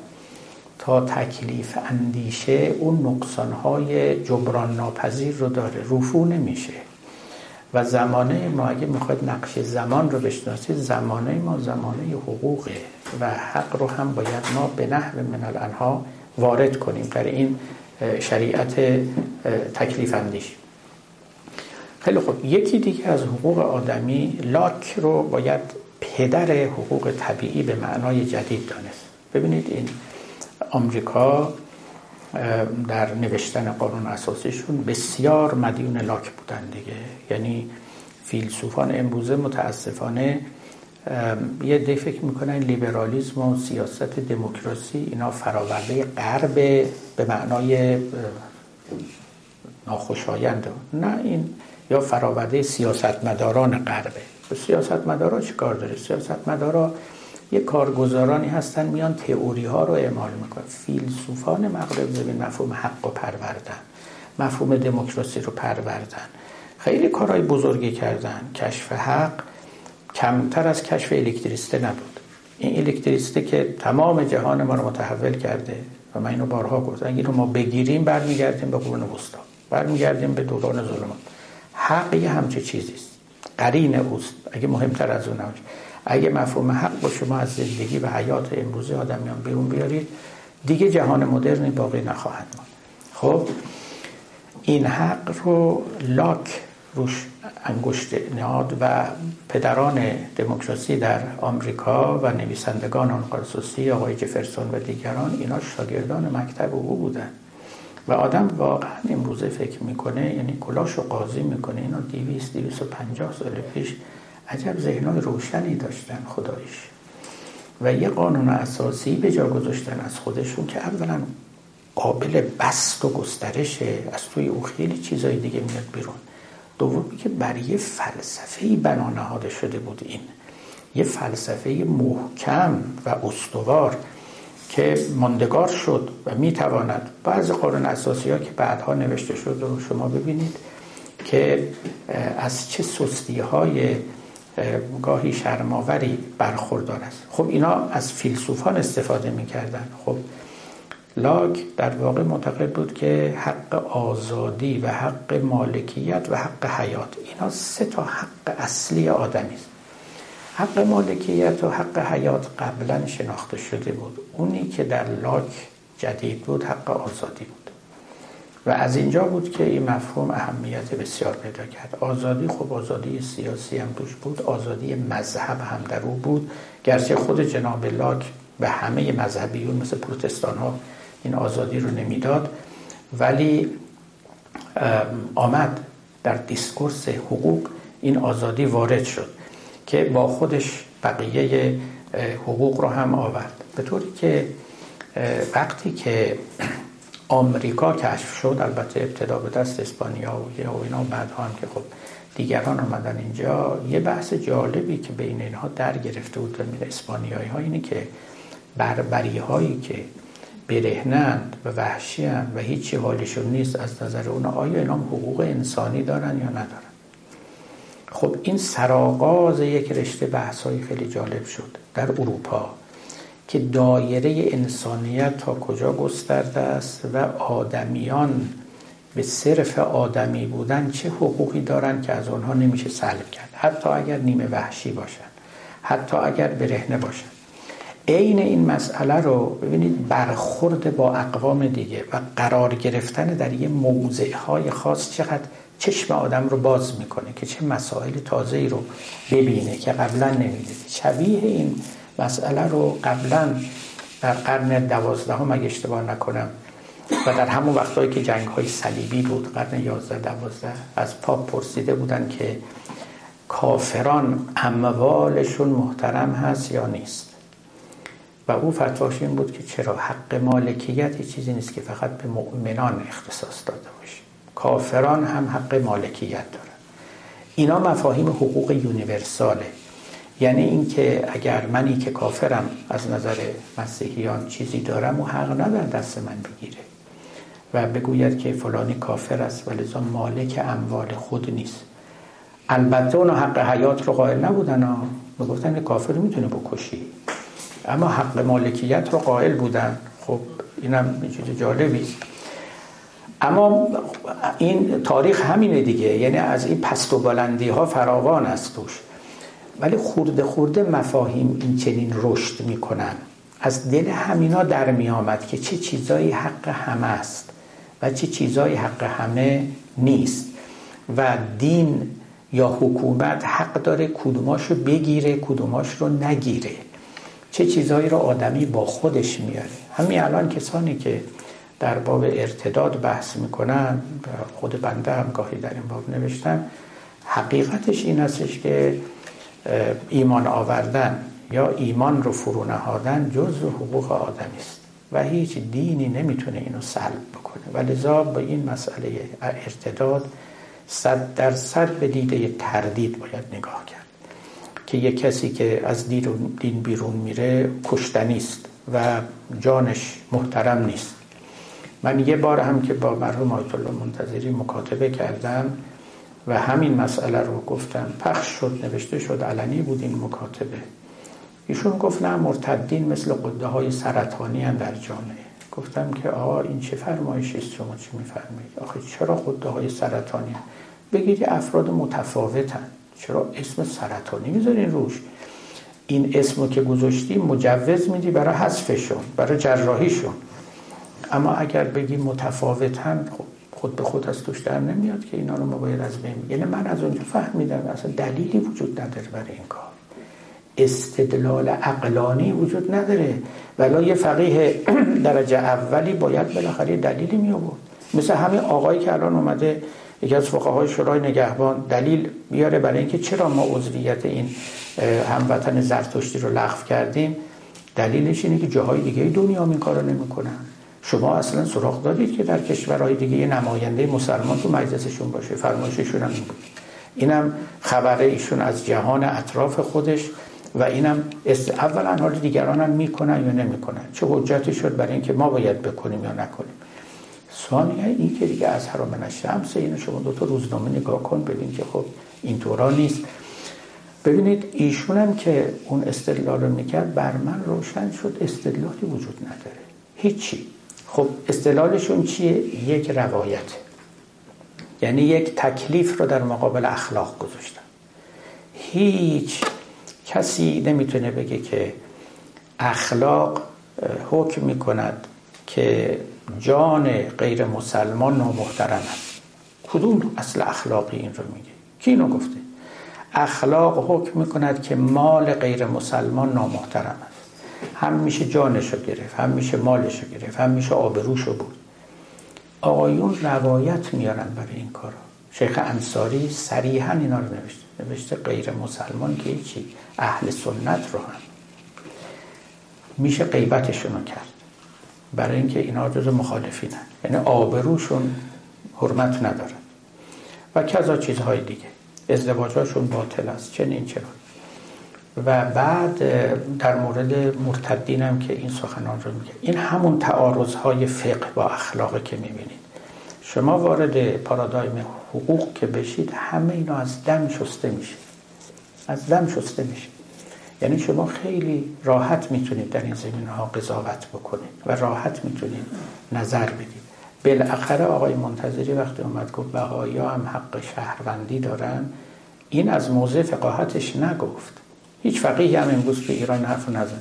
تا تکلیف اندیشه اون نقصانهای جبران ناپذیر رو داره رفو نمیشه. و زمانه ما اگه می‌خواید نقش زمان رو بشناسید زمانه ما زمانه حقوقه و حق رو هم باید ما به نحو من الانها وارد کنیم در این شریعت تکلیف اندیش. خیلی خوب. یکی دیگه از حقوق آدمی لاک رو باید پدر حقوق طبیعی به معنای جدید دانست. ببینید این آمریکا در نوشتن قانون اساسیشون بسیار مدیون لاک بودن دیگه. یعنی فیلسوفان امروزه متاسفانه یه دی فکر می‌کنن لیبرالیزم و سیاست دموکراسی اینا فراورده غرب به معنای ناخوشایند. نه این یا فراورده سیاستمداران غربه سیاستمدارا چی کار داره؟ سیاستمدارا یه کارگزارانی هستن میان تئوری ها رو اعمال می‌کنن. فیلسوفان مغرب ببین مفهوم حق رو پروردن مفهوم دموکراسی رو پروردن. خیلی کارهای بزرگی کردن. کشف حق کمتر از کشف الکتریسته نبود. این الکتریسته که تمام جهان ما رو متحول کرده و من اینو بارها گفتم. اگه ما بگیریم برمیگردیم به قرون وسطا. برمیگردیم به دوران ظلمات. حق یه همچه چیزیست. قرین اوست. اگه مهمتر از اون نباشه. اگه مفهوم حق با شما از زندگی و حیات امروزی آدمیان بیرون بیارید دیگه جهان مدرنی باقی نخواهد ماند. خب این حق رو لاک روش انگشت نهاد و پدران دموکراسی در آمریکا و نویسندگان آن قرصوصی آقای جفرسون و دیگران اینا شاگردان مکتب او بودن. و آدم واقعا امروزه فکر می‌کنه یعنی کلاش و قاضی می‌کنه. اینا دیویست دیویست و پنجاه سال پیش عجب ذهنهای روشنی داشتن خدایش. و یه قانون اساسی به جا گذاشتن از خودشون که اولا قابل بست و گسترشه از توی او خیلی چیزای دیگه میاد بیرون. دومی که برای یه فلسفه بنا نهاده شده بود این. یه فلسفه محکم و استوار که ماندگار شد و می‌تواند بعض قانون اساسی ها که بعدها نوشته شد رو شما ببینید که از چه سستی های گاهی شرماوری برخوردار است. خب اینا از فیلسوفان استفاده می‌کردن. خب لاک در واقع معتقد بود که حق آزادی و حق مالکیت و حق حیات اینا سه تا حق اصلی آدمی است. حق مالکیت و حق حیات قبلا شناخته شده بود. اونی که در لاک جدید بود حق آزادی بود. و از اینجا بود که این مفهوم اهمیت بسیار پیدا کرد. آزادی خب آزادی سیاسی هم توش بود آزادی مذهب هم در او بود. گرچه خود جناب لاک به همه مذهبیون مثل پروتستان ها این آزادی رو نمی‌داد ولی آمد در دیسکورس حقوق این آزادی وارد شد که با خودش بقیه حقوق رو هم آورد. به طوری که وقتی که آمریکا کشف شد البته ابتدا به دست اسپانیا و اینا بعد هم که خب دیگران آمدن اینجا. یه بحث جالبی که بین اینها در گرفته بود و اسپانیایی ها اینه که بربری هایی که برهنند و وحشی و هیچی حالشون نیست از نظر اونا آیا اینا حقوق انسانی دارن یا ندارن؟ خب این سراغاز یک رشته بحث خیلی جالب شد در اروپا. که دایره انسانیت تا کجا گسترده است و آدمیان به صرف آدمی بودن چه حقوقی دارن که از آنها نمیشه سلب کرد. حتی اگر نیمه وحشی باشن حتی اگر برهنه باشن عین این مسئله رو ببینید برخورد با اقوام دیگه و قرار گرفتن در یه موضع های خاص چقدر چشم آدم رو باز می‌کنه که چه مسائل تازه رو ببینه که قبلا نمی‌دید شبیه این مسئله رو قبلا در قرن دوازدهم اگه اشتباه نکنم و در همون وقتهایی که جنگ های صلیبی بود قرن یازده دوازده از پاپ پرسیده بودن که کافران اموالشون محترم هست یا نیست. و او فتواش این بود که چرا حق مالکیت چیزی نیست که فقط به مؤمنان اختصاص داده باشه. کافران هم حق مالکیت دارن. اینا مفاهیم حقوق یونیورساله. یعنی اینکه اگر منی که کافرم از نظر مسیحیان چیزی دارم و حق نداره دست من بگیره. و بگوید که فلانی کافر است و لذا مالک اموال خود نیست. البته اونا حق حیات رو قائل نبودن ها. می‌گفتن کافر می‌تونه بکشی. اما حق مالکیت رو قائل بودن. خب اینم چیز جالبی اما این تاریخ همینه دیگه. یعنی از این پست و بلندی ها فراوان است توش. ولی خورده خورده مفاهیم این چنین رشد می‌کنن. از دل همینا در می آمد که چه چیزایی حق همه است و چه چیزایی حق همه نیست. و دین یا حکومت حق داره کدوماش رو بگیره کدوماش رو نگیره. چه چیزایی رو آدمی با خودش میاره. همین الان کسانی که در باب ارتداد بحث می‌کنن خود بنده هم گاهی در این باب نوشتم حقیقتش این هستش که ایمان آوردن یا ایمان رو فرو نهادن جز حقوق آدمی است و هیچ دینی نمی‌تونه اینو سلب بکنه. و لذا با این مسئله ارتداد صد در صد به دیده تردید باید نگاه کرد که یک کسی که از دین بیرون میره کشتنی است و جانش محترم نیست. من یه بار هم که با مرحوم آیت الله منتظری مکاتبه کردم و همین مسئله رو گفتم پخش شد نوشته شد علنی بود این مکاتبه. ایشون گفت نه مرتدین مثل قده های سرطانی هم در جامعه. گفتم که آقا این چه فرمایشی است شما چی میفرمایید؟ آخه چرا قده های سرطانی هم؟ بگید افراد متفاوتن چرا اسم سرطانی می‌ذارین روش؟ این اسمو که گذاشتی مجوز میدی برای حذفشون برای جراحیشون. اما اگر بگی متفاوتن خب خود به خود از توش در نمیاد که اینا رو ما باید از بین یعنی من از اونجا فهمیدم اصلا دلیلی وجود نداره برای این کار. استدلال عقلانی وجود نداره. ولی یه فقیه درجه اولی باید بالاخره دلیلی می آورد. مثل همین آقایی که الان اومده یکی از فقهای شورای نگهبان دلیل بیاره برای اینکه چرا ما عضویت این هموطن زرتشتی رو لغو کردیم. دلیلش اینه که جاهای دیگه دنیا این کارو نمی‌کنن. شما اصلا سراغ دارید که در کشورهای دیگه یه نماینده مسلمان تو مجلسشون باشه فرمایششون هم بود. اینم خبره ایشون از جهان اطراف خودش و اینم است... اولا حال دیگران هم می‌کنن یا نمی‌کنن؟ چه حجتی شد برای اینکه ما باید بکنیم یا نکنیم؟ ثانیه این که دیگه از حرام شمس اینو شما دو تا روزنامه نگاه کن ببین که خب این طورا نیست. ببینید ایشون هم که اون استدلال رو می‌کرد بر من روشن شد استدلالی وجود نداره. هیچی. خب استدلالشون چیه؟ یک روایت. یعنی یک تکلیف رو در مقابل اخلاق گذاشتن. هیچ کسی نمی‌تونه بگه که اخلاق حکم می‌کند که جان غیر مسلمان نامحترم است. کدوم اصل اخلاقی این رو میگه؟ کی اینو گفته؟ اخلاق حکم می‌کند که مال غیر مسلمان نامحترم است. هم میشه جانش رو گرفت هم میشه مالش رو گرفت هم میشه آبروش رو بود. آقایون روایت میارن برای این کارا. شیخ انصاری صریحا اینا رو نوشته. نوشته غیر مسلمان که چی اهل سنت رو هم. میشه غیبتشون رو کرد. برای اینکه اینا جز مخالفینن. یعنی آبروشون حرمت ندارن. و کذا چیزهای دیگه. ازدواجاشون باطل است. چنین چرا و بعد در مورد مرتدین هم که این سخنان رو میگه. این همون تعارض های فقه با اخلاق که می‌بینید. شما وارد پارادایم حقوق که بشید همه اینا از دم شسته میشه. از دم شسته میشه. یعنی شما خیلی راحت می‌تونید در این زمین ها قضاوت بکنید و راحت می‌تونید نظر بدید. بالاخره آقای منتظری وقتی اومد گفت بقایی هم حق شهروندی دارن این از موضع فقاهتش نگفت. هیچ فقیه هم امروز به ایران حرف نزده.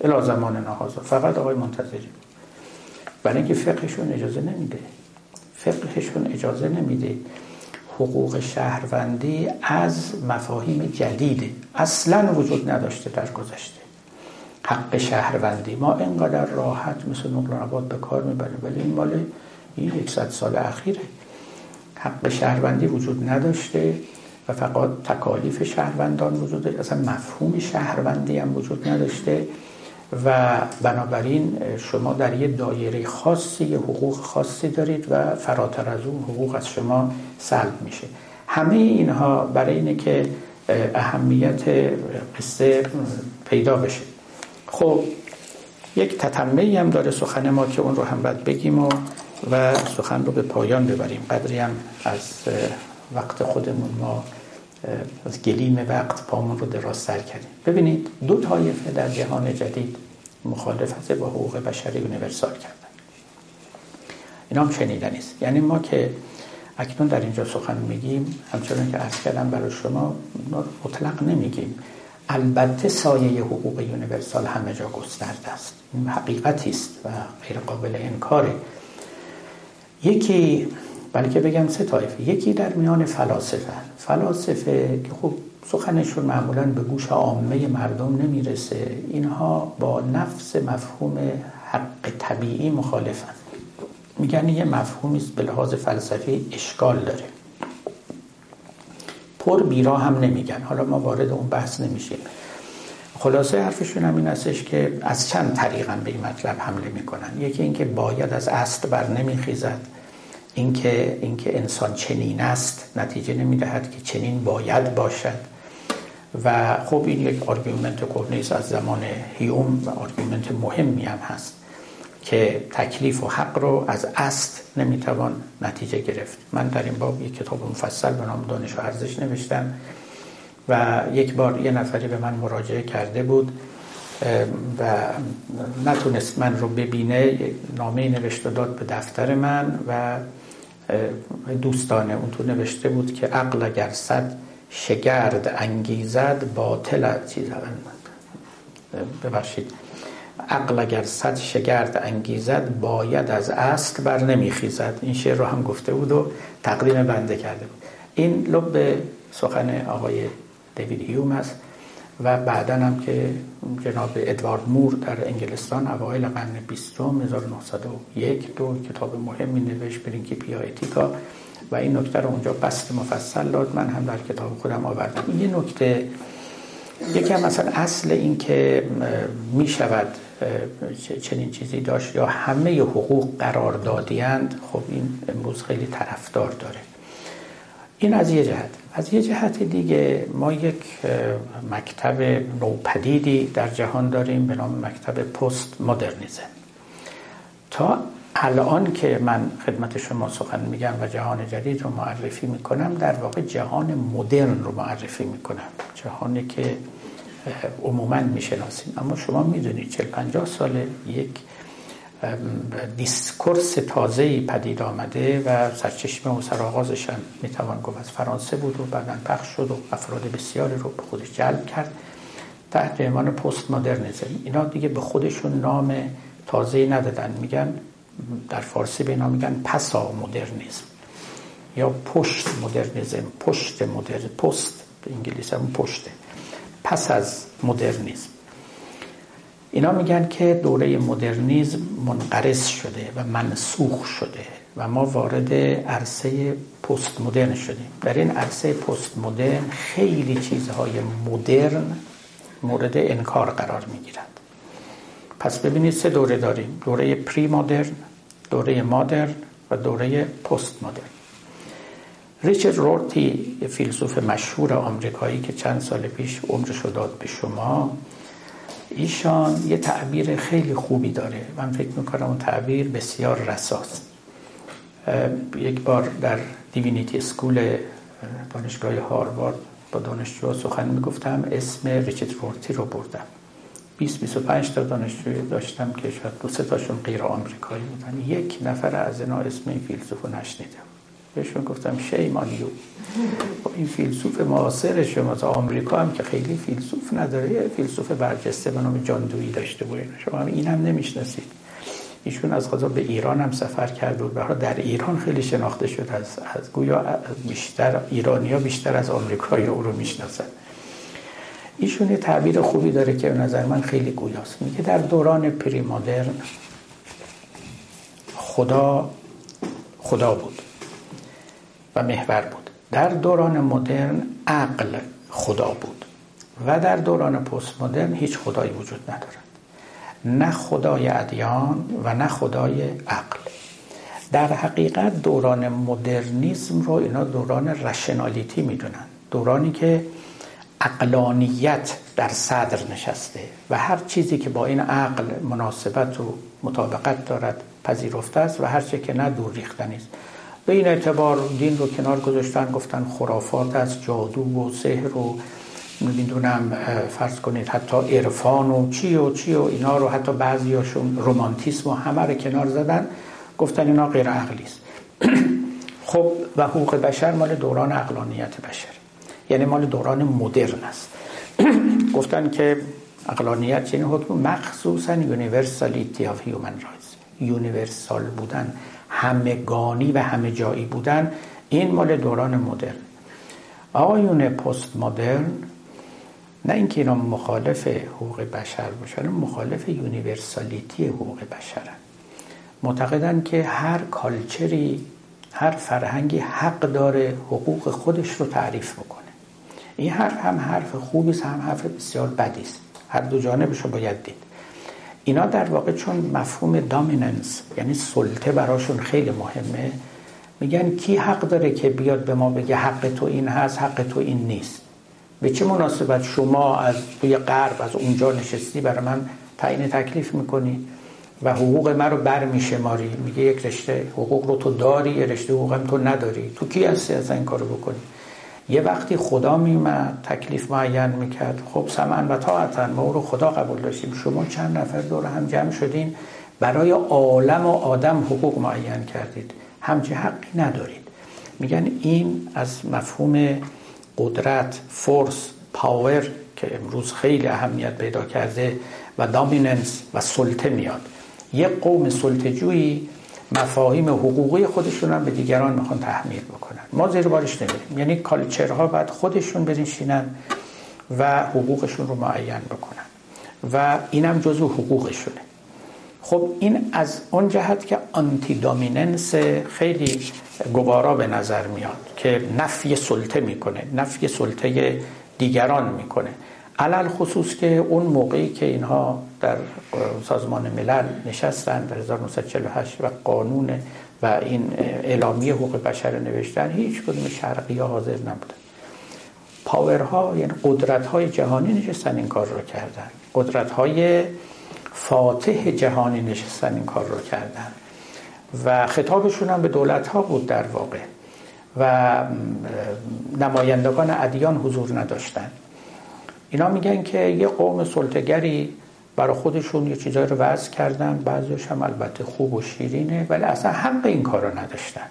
الا زمان نهازا فقط آقای منتظری. برای اینکه فقهشون اجازه نمیده. فقهشون اجازه نمیده. حقوق شهروندی از مفاهیم جدیده. اصلا وجود نداشته در گذشته. حق شهروندی. ما اینقدر راحت مثل نقل به کار می‌بریم. ولی این مال این یکصد سال اخیره. حق شهروندی وجود نداشته. فقط تکالیف شهروندان وجود داشته اصلا مفهوم شهروندی هم وجود نداشته و بنابراین شما در یه دایره خاصی یه حقوق خاصی دارید و فراتر از اون حقوق از شما سلب میشه. همه اینها برای اینه که اهمیت قصه پیدا بشه. خب یک تتمه هم داره سخن ما که اون رو هم باید بگیم و و سخن رو به پایان ببریم. قدری هم از وقت خودمون ما از گلیم وقت پامون رو درازتر کردیم. ببینید دو طایفه در جهان جدید مخالفت با حقوق بشری universal کردن. اینا هم شنیدنی است یعنی ما که اکنون در اینجا سخن میگیم همچنان که عرض کردم برای شما مطلق نمیگیم. البته سایه حقوق universal همه جا گسترده است. این حقیقتی است و غیر قابل انکاره. یکی بلکه بگم سه طایفه. یکی در میان فلاسفه. فلاسفه که خب سخنشون معمولا به گوش عامه مردم نمی‌رسه. اینها با نفس مفهوم حق طبیعی مخالفن. میگن یه مفهومی است به لحاظ فلسفی اشکال داره. پر بیرا هم نمیگن. حالا ما وارد اون بحث نمیشیم. خلاصه حرفشون هم این استش که از چند طریقا به این مطلب حمله می‌کنن. یکی اینکه باید از است بر نمیخیزد. اینکه اینکه انسان چنین است نتیجه نمی‌دهد که چنین باید باشد. و خب این یک argument کهنه از زمان هیوم و argument مهمی هم هست که تکلیف و حق رو از است نمی‌توان نتیجه گرفت. من در این باب یک کتاب مفصل به نام دانش و ارزش نوشتم و یک بار یه نفری به من مراجعه کرده بود و نتونست من رو ببینه نامه نوشت داد به دفتر من و دوستانه اون تو نوشته بود که عقل اگر صد شگرد انگیزد باطل چیز ببخشید. عقل اگر صد شگرد انگیزد باید از اصل بر نمیخیزد. این شعر رو هم گفته بود و تقدیم بنده کرده بود. این لب سخن آقای دیوید هیوم است. و بعدا هم که جناب ادوارد مور در انگلستان اوایل قرن بیستم 1901 دو کتاب مهمی نوشت پرینکیپیا اتیکا و این نکته رو اونجا بست مفصل داد. من هم در کتاب خودم آوردم. این یه نکته یکی هم مثلا اصل این که می شود چنین چیزی داشت یا همه حقوق قرار دادیند خب این امروز خیلی طرفدار داره. این از یه جهت. از یه جهت دیگه ما یک مکتب نوپدیدی در جهان داریم به نام مکتب پست مدرنیزم تا الان که من خدمت شما سخن میگم و جهان جدید رو معرفی می‌کنم در واقع جهان مدرن رو معرفی می‌کنم. جهانی که عموما می‌شناسیم. اما شما می‌دونید 40 50 سال یک discourse تازه پدید آمده و سرچشمه و سرآغازش هم می‌توان گفت. از فرانسه بود و بعدا پخش شد و افراد بسیاری رو به خودش جلب کرد تحت عنوان پست مدرنیزم اینا دیگه به خودشون نام تازه ندادن. میگن در فارسی به اینا میگن پسا مدرنیزم یا پشت مدرنیزم پشت مدرن پست انگلیسی هم پشته پس از مدرنیزم اینا میگن که دوره مدرنیزم منقرض شده و منسوخ شده و ما وارد عرصه پست مدرن شدیم. در این عرصه پست مدرن خیلی چیزهای مدرن مورد انکار قرار می‌گیرند. پس ببینید سه دوره داریم. دوره پری مدرن دوره مدرن و دوره پست مدرن ریچارد رورتی فیلسوف مشهور آمریکایی که چند سال پیش عمرش داد به شما ایشان یه تعبیر خیلی خوبی داره. من فکر می‌کنم اون تعبیر بسیار رساست. یک بار در دیوینیتی اسکول دانشگاه هاروارد با دانشجو سخن می‌گفتم. اسم ریچارد رورتی رو بردم. 20 25 تا دانشجو داشتم که شاید دو سه تاشون غیر آمریکایی بودن. یک نفر از اینا اسم این فیلسوف رو نشنیدم. بهشون گفتم شیم آن خب این فیلسوف معاصر شما از آمریکا هم که خیلی فیلسوف نداره یه فیلسوف برجسته به نام جاندویی داشته بود. شما هم این هم نمی‌شناسید. ایشون از غذا به ایران هم سفر کرد بود در ایران خیلی شناخته شد. از, از گویا بیشتر ایرانیا بیشتر از آمریکایی او رو می‌شناسن. ایشون یه تعبیر خوبی داره که به نظر من خیلی گویاست. میگه در دوران پری مدرن خدا خدا بود. و محور بود. در دوران مدرن عقل خدا بود و در دوران پست مدرن هیچ خدایی وجود ندارد. نه خدای ادیان و نه خدای عقل. در حقیقت دوران مدرنیزم رو اینا دوران رشنالیتی می‌دونن. دورانی که اقلانیت در صدر نشسته و هر چیزی که با این عقل مناسبت و مطابقت دارد پذیرفته است و هر چی که نه دور ریختنی است. به این اعتبار دین رو کنار گذاشتن گفتن خرافات از جادو و سحر و نمی‌دونم فرض کنید حتی عرفان و چی و چی و اینا رو حتی بعضیاشون رومانتیسم و همه رو کنار زدن گفتن اینا غیر عقلی است. خب و حقوق بشر مال دوران عقلانیت بشر یعنی مال دوران مدرن است. گفتن که عقلانیت یعنی حکم مخصوصا universality of human rights universal بودن همگانی و همه جایی بودن این مال دوران مدرن. آقایون پست مدرن نه اینکه اینا مخالف حقوق بشر باشن مخالف universality حقوق بشرن معتقدن که هر culture ی هر فرهنگی حق داره حقوق خودش رو تعریف بکنه. این حرف هم حرف خوبی است هم حرف بسیار بدی است هر دو جانبش رو باید دید. اینا در واقع چون مفهوم dominance یعنی سلطه براشون خیلی مهمه میگن کی حق داره که بیاد به ما بگه حق تو این هست حق تو این نیست؟ به چه مناسبت شما از توی غرب از اونجا نشستی؟ برای من تعیین تکلیف می‌کنی و حقوق من رو بر ماری میگه یک رشته حقوق رو تو داری یه رشته حقوقم تو نداری. تو کی هستی از این کارو بکنی؟ یه وقتی خدا میمد تکلیف معین می‌کرد. خب سمن و طاعتن ما او رو خدا قبول داشتیم. شما چند نفر دور هم جمع شدین برای عالم و آدم حقوق معین کردید. همچه حقی ندارید. میگن این از مفهوم قدرت فورس پاور که امروز خیلی اهمیت پیدا کرده و دامیننس و سلطه میاد. یک قوم سلطجویی مفاهیم حقوقی خودشون هم به دیگران می‌خوان تحمیل بکنن. ما زیر بارش نمیریم. یعنی کالچرها باید خودشون بنشینن و حقوقشون رو معین بکنن. و اینم جزو حقوقشونه. خب این از اون جهت که آنتی دامیننس خیلی گوارا به نظر میاد که نفی سلطه می‌کنه نفی سلطه دیگران می‌کنه. علل خصوص که اون موقعی که اینها در سازمان ملل نشستن در 1948 و قانون و این اعلامیه حقوق بشر نوشتن هیچ کدوم شرقی ها حاضر نبودن. پاورها یعنی قدرت های جهانی نشستن این کار رو کردن. قدرت های فاتح جهانی نشستن این کار رو کردن. و خطابشون هم به دولت ها بود در واقع. و نمایندگان ادیان حضور نداشتن. اینا میگن که یه قوم سلطگری برای خودشون یه چیزایی رو وضع کردن بعضیش هم البته خوب و شیرینه ولی اصلا حق این کار رو نداشتن.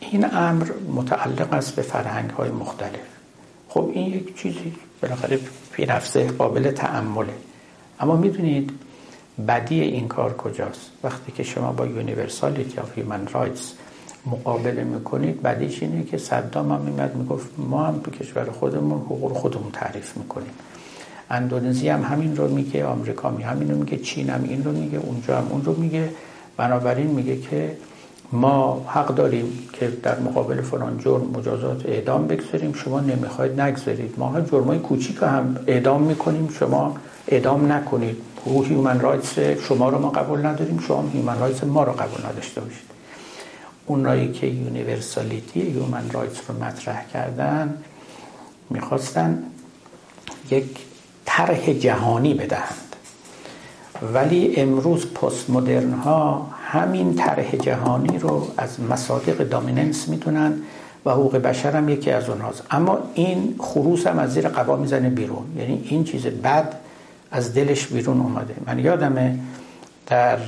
این امر متعلق است به فرهنگ های مختلف. خب این یک چیزی بالاخره فی نفسه قابل تأمله اما می‌دونید بدی این کار کجاست؟ وقتی که شما با universality of human rights مقابله می‌کنید بدیش اینه که صدام هم میمد می‌گفت ما هم تو کشور خودمون حقوق خودمون تعریف می‌کنیم. اندونزی هم همین رو میگه آمریکا می همین رو میگه چین هم این رو میگه اونجا هم اون رو میگه. بنابراین میگه که ما حق داریم که در مقابل فلان جرم مجازات اعدام بگذاریم. شما نمی‌خواید نگذارید. ما جرمای کوچیک هم اعدام می‌کنیم. شما اعدام نکنید. human rights شما رو ما قبول نداریم. شما human rights ما رو قبول نداشته باشید. اونایی که universality human rights رو مطرح کردن می‌خواستن یک طرح جهانی بدهند. ولی امروز پست مدرن ها همین طرح جهانی رو از مصادیق dominance می‌دونن و حقوق بشر هم یکی از اونهاست. اما این خروس هم از زیر قبا می‌زنه بیرون. یعنی این چیز بد از دلش بیرون اومده. من یادمه در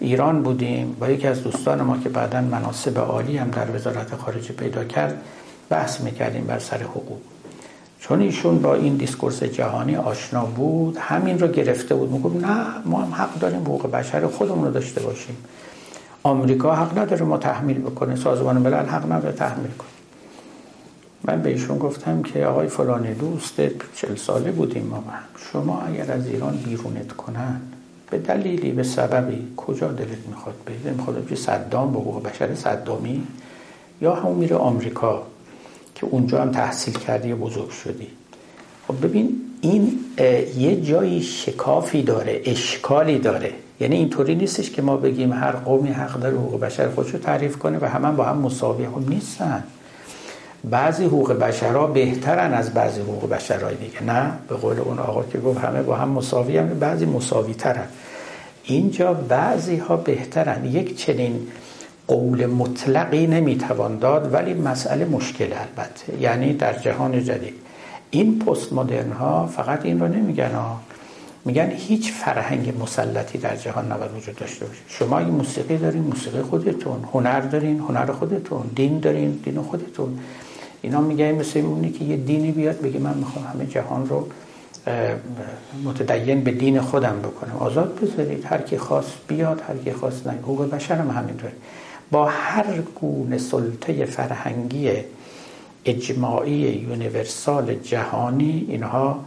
ایران بودیم. با یکی از دوستان ما که بعدا مناسب عالی هم در وزارت خارجه پیدا کرد بحث می‌کردیم بر سر حقوق. چون ایشون با این discourse جهانی آشنا بود همین رو گرفته بود. می‌گفت نه ما هم حق داریم حقوق بشر خودمون رو داشته باشیم. آمریکا حق نداره ما تحمیل بکنه سازمان ملل حق نداره تحمیل کنه من به ایشون گفتم که آقای فلانی دوست چل ساله بودیم ما. شما اگر از ایران بیرونت کنن به دلیلی به سببی کجا دلت می‌خواد بری؟ می‌خواد بری صدام به حقوق بشر صدامی؟ یا همون میره آمریکا که اونجا هم تحصیل کردی بزرگ شدی؟ خب ببین این یه جایی شکافی داره اشکالی داره. یعنی اینطوری نیستش که ما بگیم هر قومی حق داره حقوق بشر خودشو تعریف کنه و همه با هم مساوی خب نیستن. بعضی حقوق بشرها بهترن از بعضی حقوق بشرهای دیگه نه به قول اون آقا که گفت همه با هم مساوی هم بعضی مساوی ترن اینجا بعضی ها بهترن. یک چنین قول مطلقی نمی‌توان داد ولی مسئله مشکل البته یعنی در جهان جدید. این پست مدرن ها فقط این رو نمیگن ها. میگن هیچ فرهنگ مسلطی در جهان نباید وجود داشته باشه. شما اگه موسیقی دارین موسیقی خودتون هنر دارین هنر خودتون دین دارین دین خودتون. اینا میگه مثل اونی که یه دینی بیاد بگه من می‌خوام همه جهان رو متدین به دین خودم بکنم. آزاد بذارید هر کی خواست بیاد هر کی خواست نه حقوق بشر هم همینطوره. با هر گونه سلطه فرهنگی اجماعی یونیورسال جهانی اینها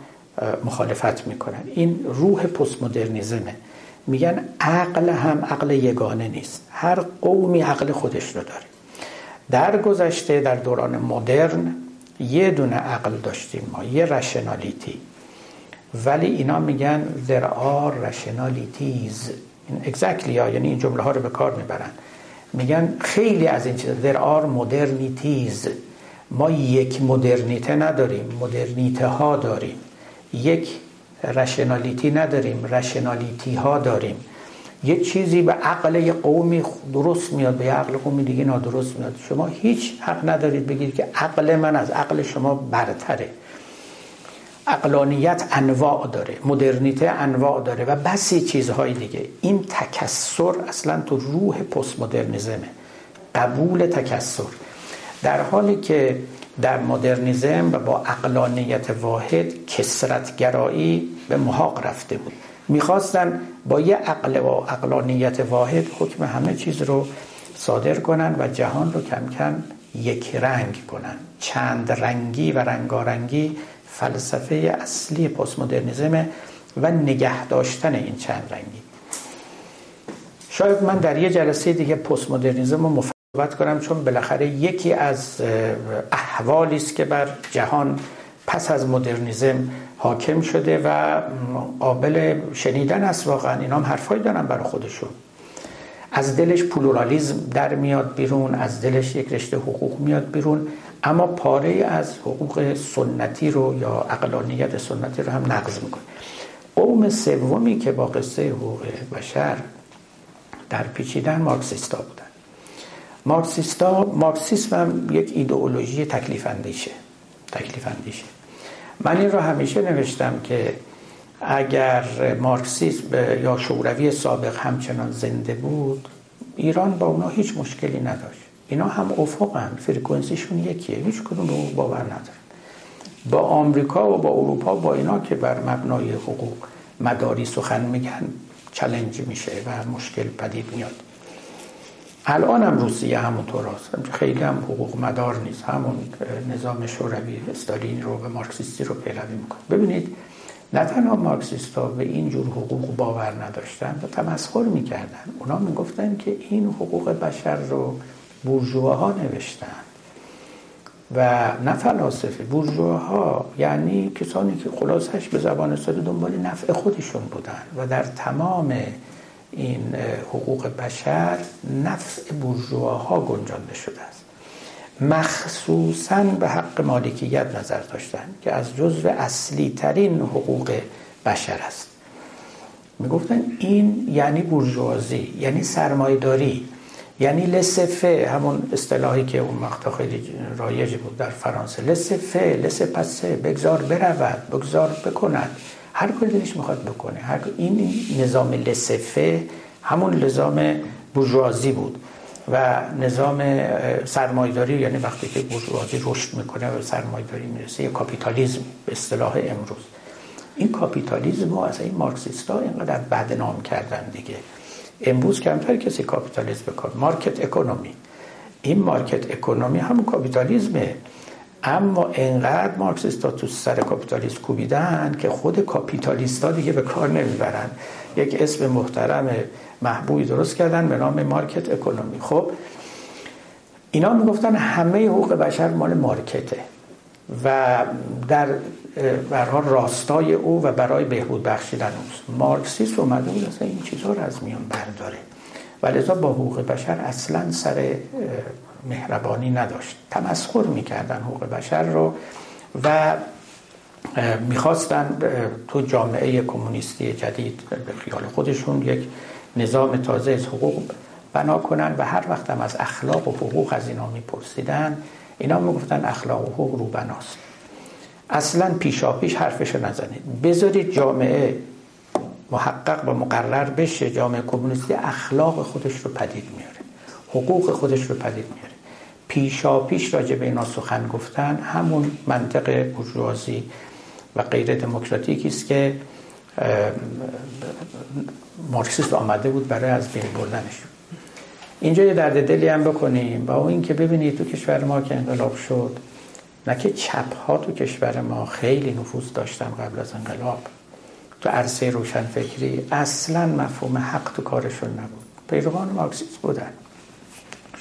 مخالفت می‌کنن. این روح پست مدرنیزمه میگن عقل هم عقل یگانه نیست. هر قومی عقل خودش رو داره. در گذشته در دوران مدرن یه دونه عقل داشتیم ما یه رشنالیتی ولی اینا میگن there are rationalities. exactly یعنی این جمله ها رو به کار می‌برن. میگن خیلی از این چیزا there are modernities. ما یک مدرنیته نداریم مدرنیته ها داریم. یک رشنالیتی نداریم رشنالیتی ها داریم. یه چیزی به عقل یه قومی درست میاد به عقل قومی دیگه نادرست میاد. شما هیچ حق ندارید بگید که عقل من از عقل شما برتره. اقلانیت انواع داره مدرنیته انواع داره و بسی چیزهای دیگه. این تکسر اصلا تو روح پست مدرنیزمه قبول تکسر. در حالی که در مدرنیزم و با اقلانیت واحد کسرتگرایی به محاق رفته بود. می‌خواستن با یه عقل و اقلانیت واحد حکم همه چیز رو صادر کنن و جهان رو کم کم یک رنگ کنن. چند رنگی و رنگارنگی فلسفه اصلی پست مدرنیزم و نگه داشتن این چند رنگی. شاید من در یه جلسه دیگه پست مدرنیزم رو مفاوت کنم چون بالاخره یکی از احوالی است که بر جهان پس از مدرنیزم حاکم شده و قابل شنیدن است واقعا. اینا هم حرفایی دارن برای خودشون. از دلش پلورالیزم در میاد بیرون از دلش یک رشته حقوق میاد بیرون. اما پاره از حقوق سنتی رو یا عقلانیت سنتی رو هم نقض می‌کنه. قوم سومی که با قصه حقوق بشر در پیچیدن مارکسیستا بودن. مارکسیستا مارکسیسم هم یک ایدئولوژی تکلیف اندیشه تکلیف اندیشه من این رو همیشه نوشتم که اگر مارکسیسم یا شوروی سابق همچنان زنده بود ایران با اونا هیچ مشکلی نداشت. اینا هم افق هم فرکانسیشون یکیه. هیچ کدوم به باور ندارن. با آمریکا و با اروپا با اینا که بر مبنای حقوق مداری سخن میگن چلنج میشه و مشکل پدید میاد. الان هم روسیه همونطور هست خیلی هم حقوق مدار نیست. همون نظام شوروی استالین رو به مارکسیستی رو پیروی می‌کنه. ببینید نه تنها مارکسیست ها به این جور حقوق باور نداشتن و تمسخر می‌کردن. اونا می‌گفتن که این حقوق بشر رو بورژواها نوشتن. و نه فلاسفه بورژواها یعنی کسانی که خلاصش به زبان ساده دنبال نفع خودشون بودن و در تمام این حقوق بشر نفع بورژواها گنجانده شده است. مخصوصا به حق مالکیت نظر داشتن که از جزو اصلی ترین حقوق بشر است. می‌گفتن این یعنی بورژوازی یعنی سرمایداری یعنی laissez-faire همون اصطلاحی که اون وقتا خیلی رایج بود در فرانسه. laissez-faire laissez-passer بگذار برود بگذار بکند. هر کاری دلش می‌خواد بکنه. هر این نظام laissez-faire همون نظام بورژوازی بود و نظام سرمایداری یعنی وقتی که بورژوازی رشد می‌کنه و سرمایداری می‌رسه یه کاپیتالیزم به اصطلاح امروز. این کاپیتالیزم رو از این مارکسیستا اینقدر بدنام کردن دیگه. امروز کمتر کسی کاپیتالیسم بکن. market economy. این market economy همون کاپیتالیزمه. اما انقدر مارکسیستا تو سر کاپیتالیسم کوبیدن که خود کاپیتالیستا دیگه به کار نمی‌برن. یک اسم محترم محبوبی درست کردن به نام market economy. خب اینا می‌گفتن همه حقوق بشر مال market ه و در برها راستای او و برای بهبود بخشیدن اوست. مارکسیست اومده بود اصلا این چیزها رو از میان برداره. و لذا با حقوق بشر اصلا سر مهربانی نداشت. تمسخر می‌کردن حقوق بشر رو و می‌خواستن تو جامعه کمونیستی جدید به خیال خودشون یک نظام تازه از حقوق بنا کنن و هر وقت هم از اخلاق و حقوق از اینا میپرسیدن اینا می‌گفتن اخلاق و حقوق رو بناست اصلا پیشا پیش حرفش نزنید. بذارید جامعه محقق و مقرر بشه جامعه کمونیستی اخلاق خودش رو پدید میاره. حقوق خودش رو پدید میاره. پیشا پیش راجع به اینا سخن گفتن همون منطق بورژوازی و غیر دموکراتیکی است که مارکسیست آمده بود برای از بین بردنش. اینجا یه درد دلی هم بکنیم با این که ببینید تو کشور ما که انقلاب شد نه که چپ ها تو کشور ما خیلی نفوذ داشتن قبل از انقلاب. تو عرصه روشنفکری اصلا مفهوم حق تو کارشون نبود. پیروان مارکسیست بودن.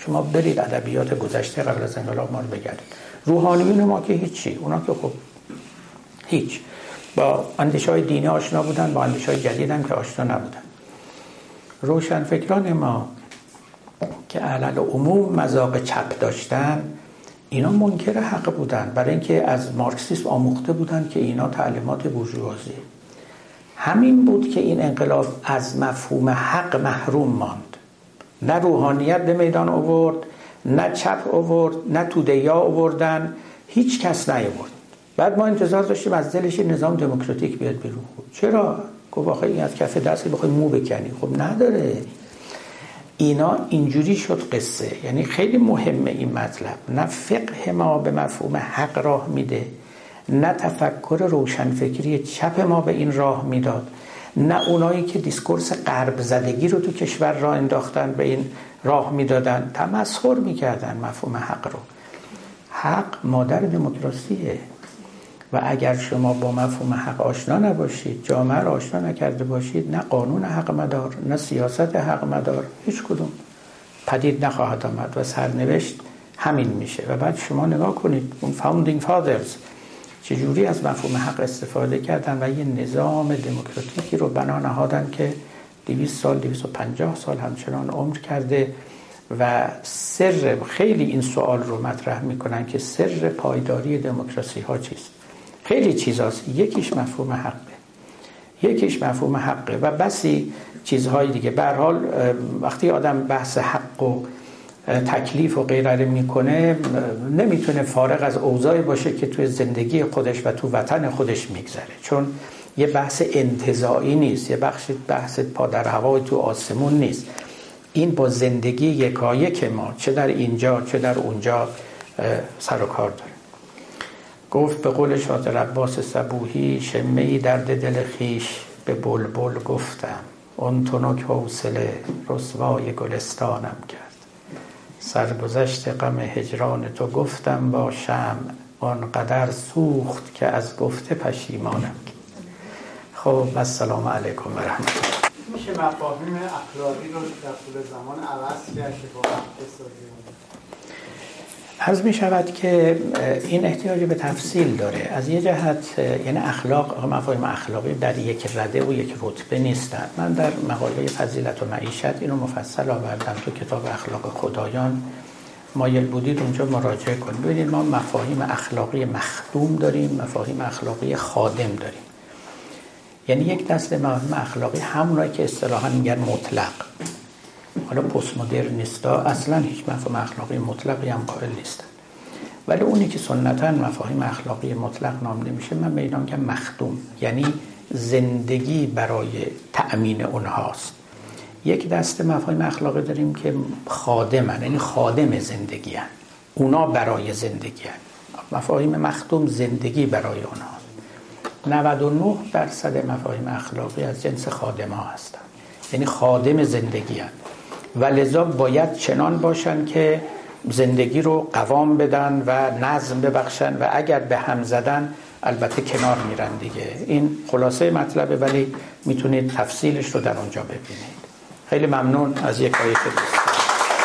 شما برید ادبیات گذشته قبل از انقلاب ما رو بگردید. روحانیون ما که هیچی اونا که خب هیچ. با اندیشه های دینی آشنا بودن با اندیشه های جدید هم که آشنا نبودن. روشنفکران ما که علل عموم مذاق چپ داشتن اینا منکر حق بودن. برای اینکه از مارکسیسم آموخته بودن که اینا تعلیمات بورژوازی. همین بود که این انقلاب از مفهوم حق محروم ماند. نه روحانیت به میدان آورد نه چپ آورد نه تودیا آوردن هیچ کس نیاورد. بعد ما انتظار داشتیم از دلش نظام دموکراتیک بیاد بیرون. چرا؟ گفت آخه این از کف دست بخوای مو بکنی. خب نداره. اینا اینجوری شد قصه. یعنی خیلی مهمه این مطلب. نه فقه ما به مفهوم حق راه میده نه تفکر روشنفکری چپ ما به این راه می‌داد. نه اونایی که دیسکورس قرب زدگی رو تو کشور راه انداختن به این راه می‌دادن. تمسخر می‌کردن مفهوم حق رو. حق مادر دموکراسیه. و اگر شما با مفهوم حق آشنا نباشید جامعه را آشنا نکرده باشید نه قانون حق مدار نه سیاست حق مدار هیچ کدوم پدید نخواهد آمد و سرنوشت همین میشه. و بعد شما نگاه کنید اون فاوندینگ فادرز چجوری از مفهوم حق استفاده کردن و یه نظام دموکراتیکی رو بنا نهادن که 200 سال 250 سال همچنان عمر کرده و سر خیلی این سوال رو مطرح می‌کنن که سر پایداری دموکراسی ها چیست؟ خیلی چیزاست. یکیش مفهوم حقه. یکیش مفهوم حقه و بسی چیزهای دیگه. به حال وقتی آدم بحث حق و تکلیف و غیره می‌کنه نمی‌تونه فارغ از اوضاعی باشه که توی زندگی خودش و تو وطن خودش میگذره. چون یه بحث انتظایی نیست یه بخش بحث پا در هوای تو آسمون نیست. این با زندگی یکایک ما چه در اینجا چه در اونجا سر و کار داره. گفت به قول شاطر عباس صبوهی شمه درد دل خیش به بلبل گفتم. اون تنک حوصله رسوای گلستانم کرد. سرگذشت غم هجران تو گفتم با شم آنقدر سوخت که از گفته پشیمانم. خب السلام علیکم و رحمت میشه مفاهیم اخلاقی رو در طول زمان عوض کرد که با از می شود که این احتیاج به تفصیل داره. از یه جهت یعنی اخلاق مفاهیم اخلاقی در یک رده و یک رتبه نیستند. من در مقاله فضیلت و معیشت اینو مفصل آوردم تو کتاب اخلاق خدایان. مایل بودید اونجا مراجعه کنید ببینید ما مفاهیم اخلاقی مخدوم داریم مفاهیم اخلاقی خادم داریم. یعنی یک دست مفاهیم اخلاقی همونایی که اصطلاحا میگن مطلق. حالا پست مدرنیستا اصلا هیچ مفهوم اخلاقی مطلقی هم قائل نیستن ولی اونی که سنتا مفاهیم اخلاقی مطلق نام نمیشه من به اینا میگم مخدوم یعنی زندگی برای تأمین اونهاست یک دست مفاهیم اخلاقی داریم که خادمن یعنی خادم زندگی هن. اونا برای زندگی هن. مفاهیم مخدوم زندگی برای اونها 99 درصد مفاهیم اخلاقی از جنس خادم ها هستن یعنی خادم زندگی هن. و لذا باید چنان باشن که زندگی رو قوام بدن و نظم ببخشن و اگر به هم زدن البته کنار میرن دیگه. این خلاصه مطلبه ولی می‌تونید تفصیلش رو در اونجا ببینید. خیلی ممنون از یک آیه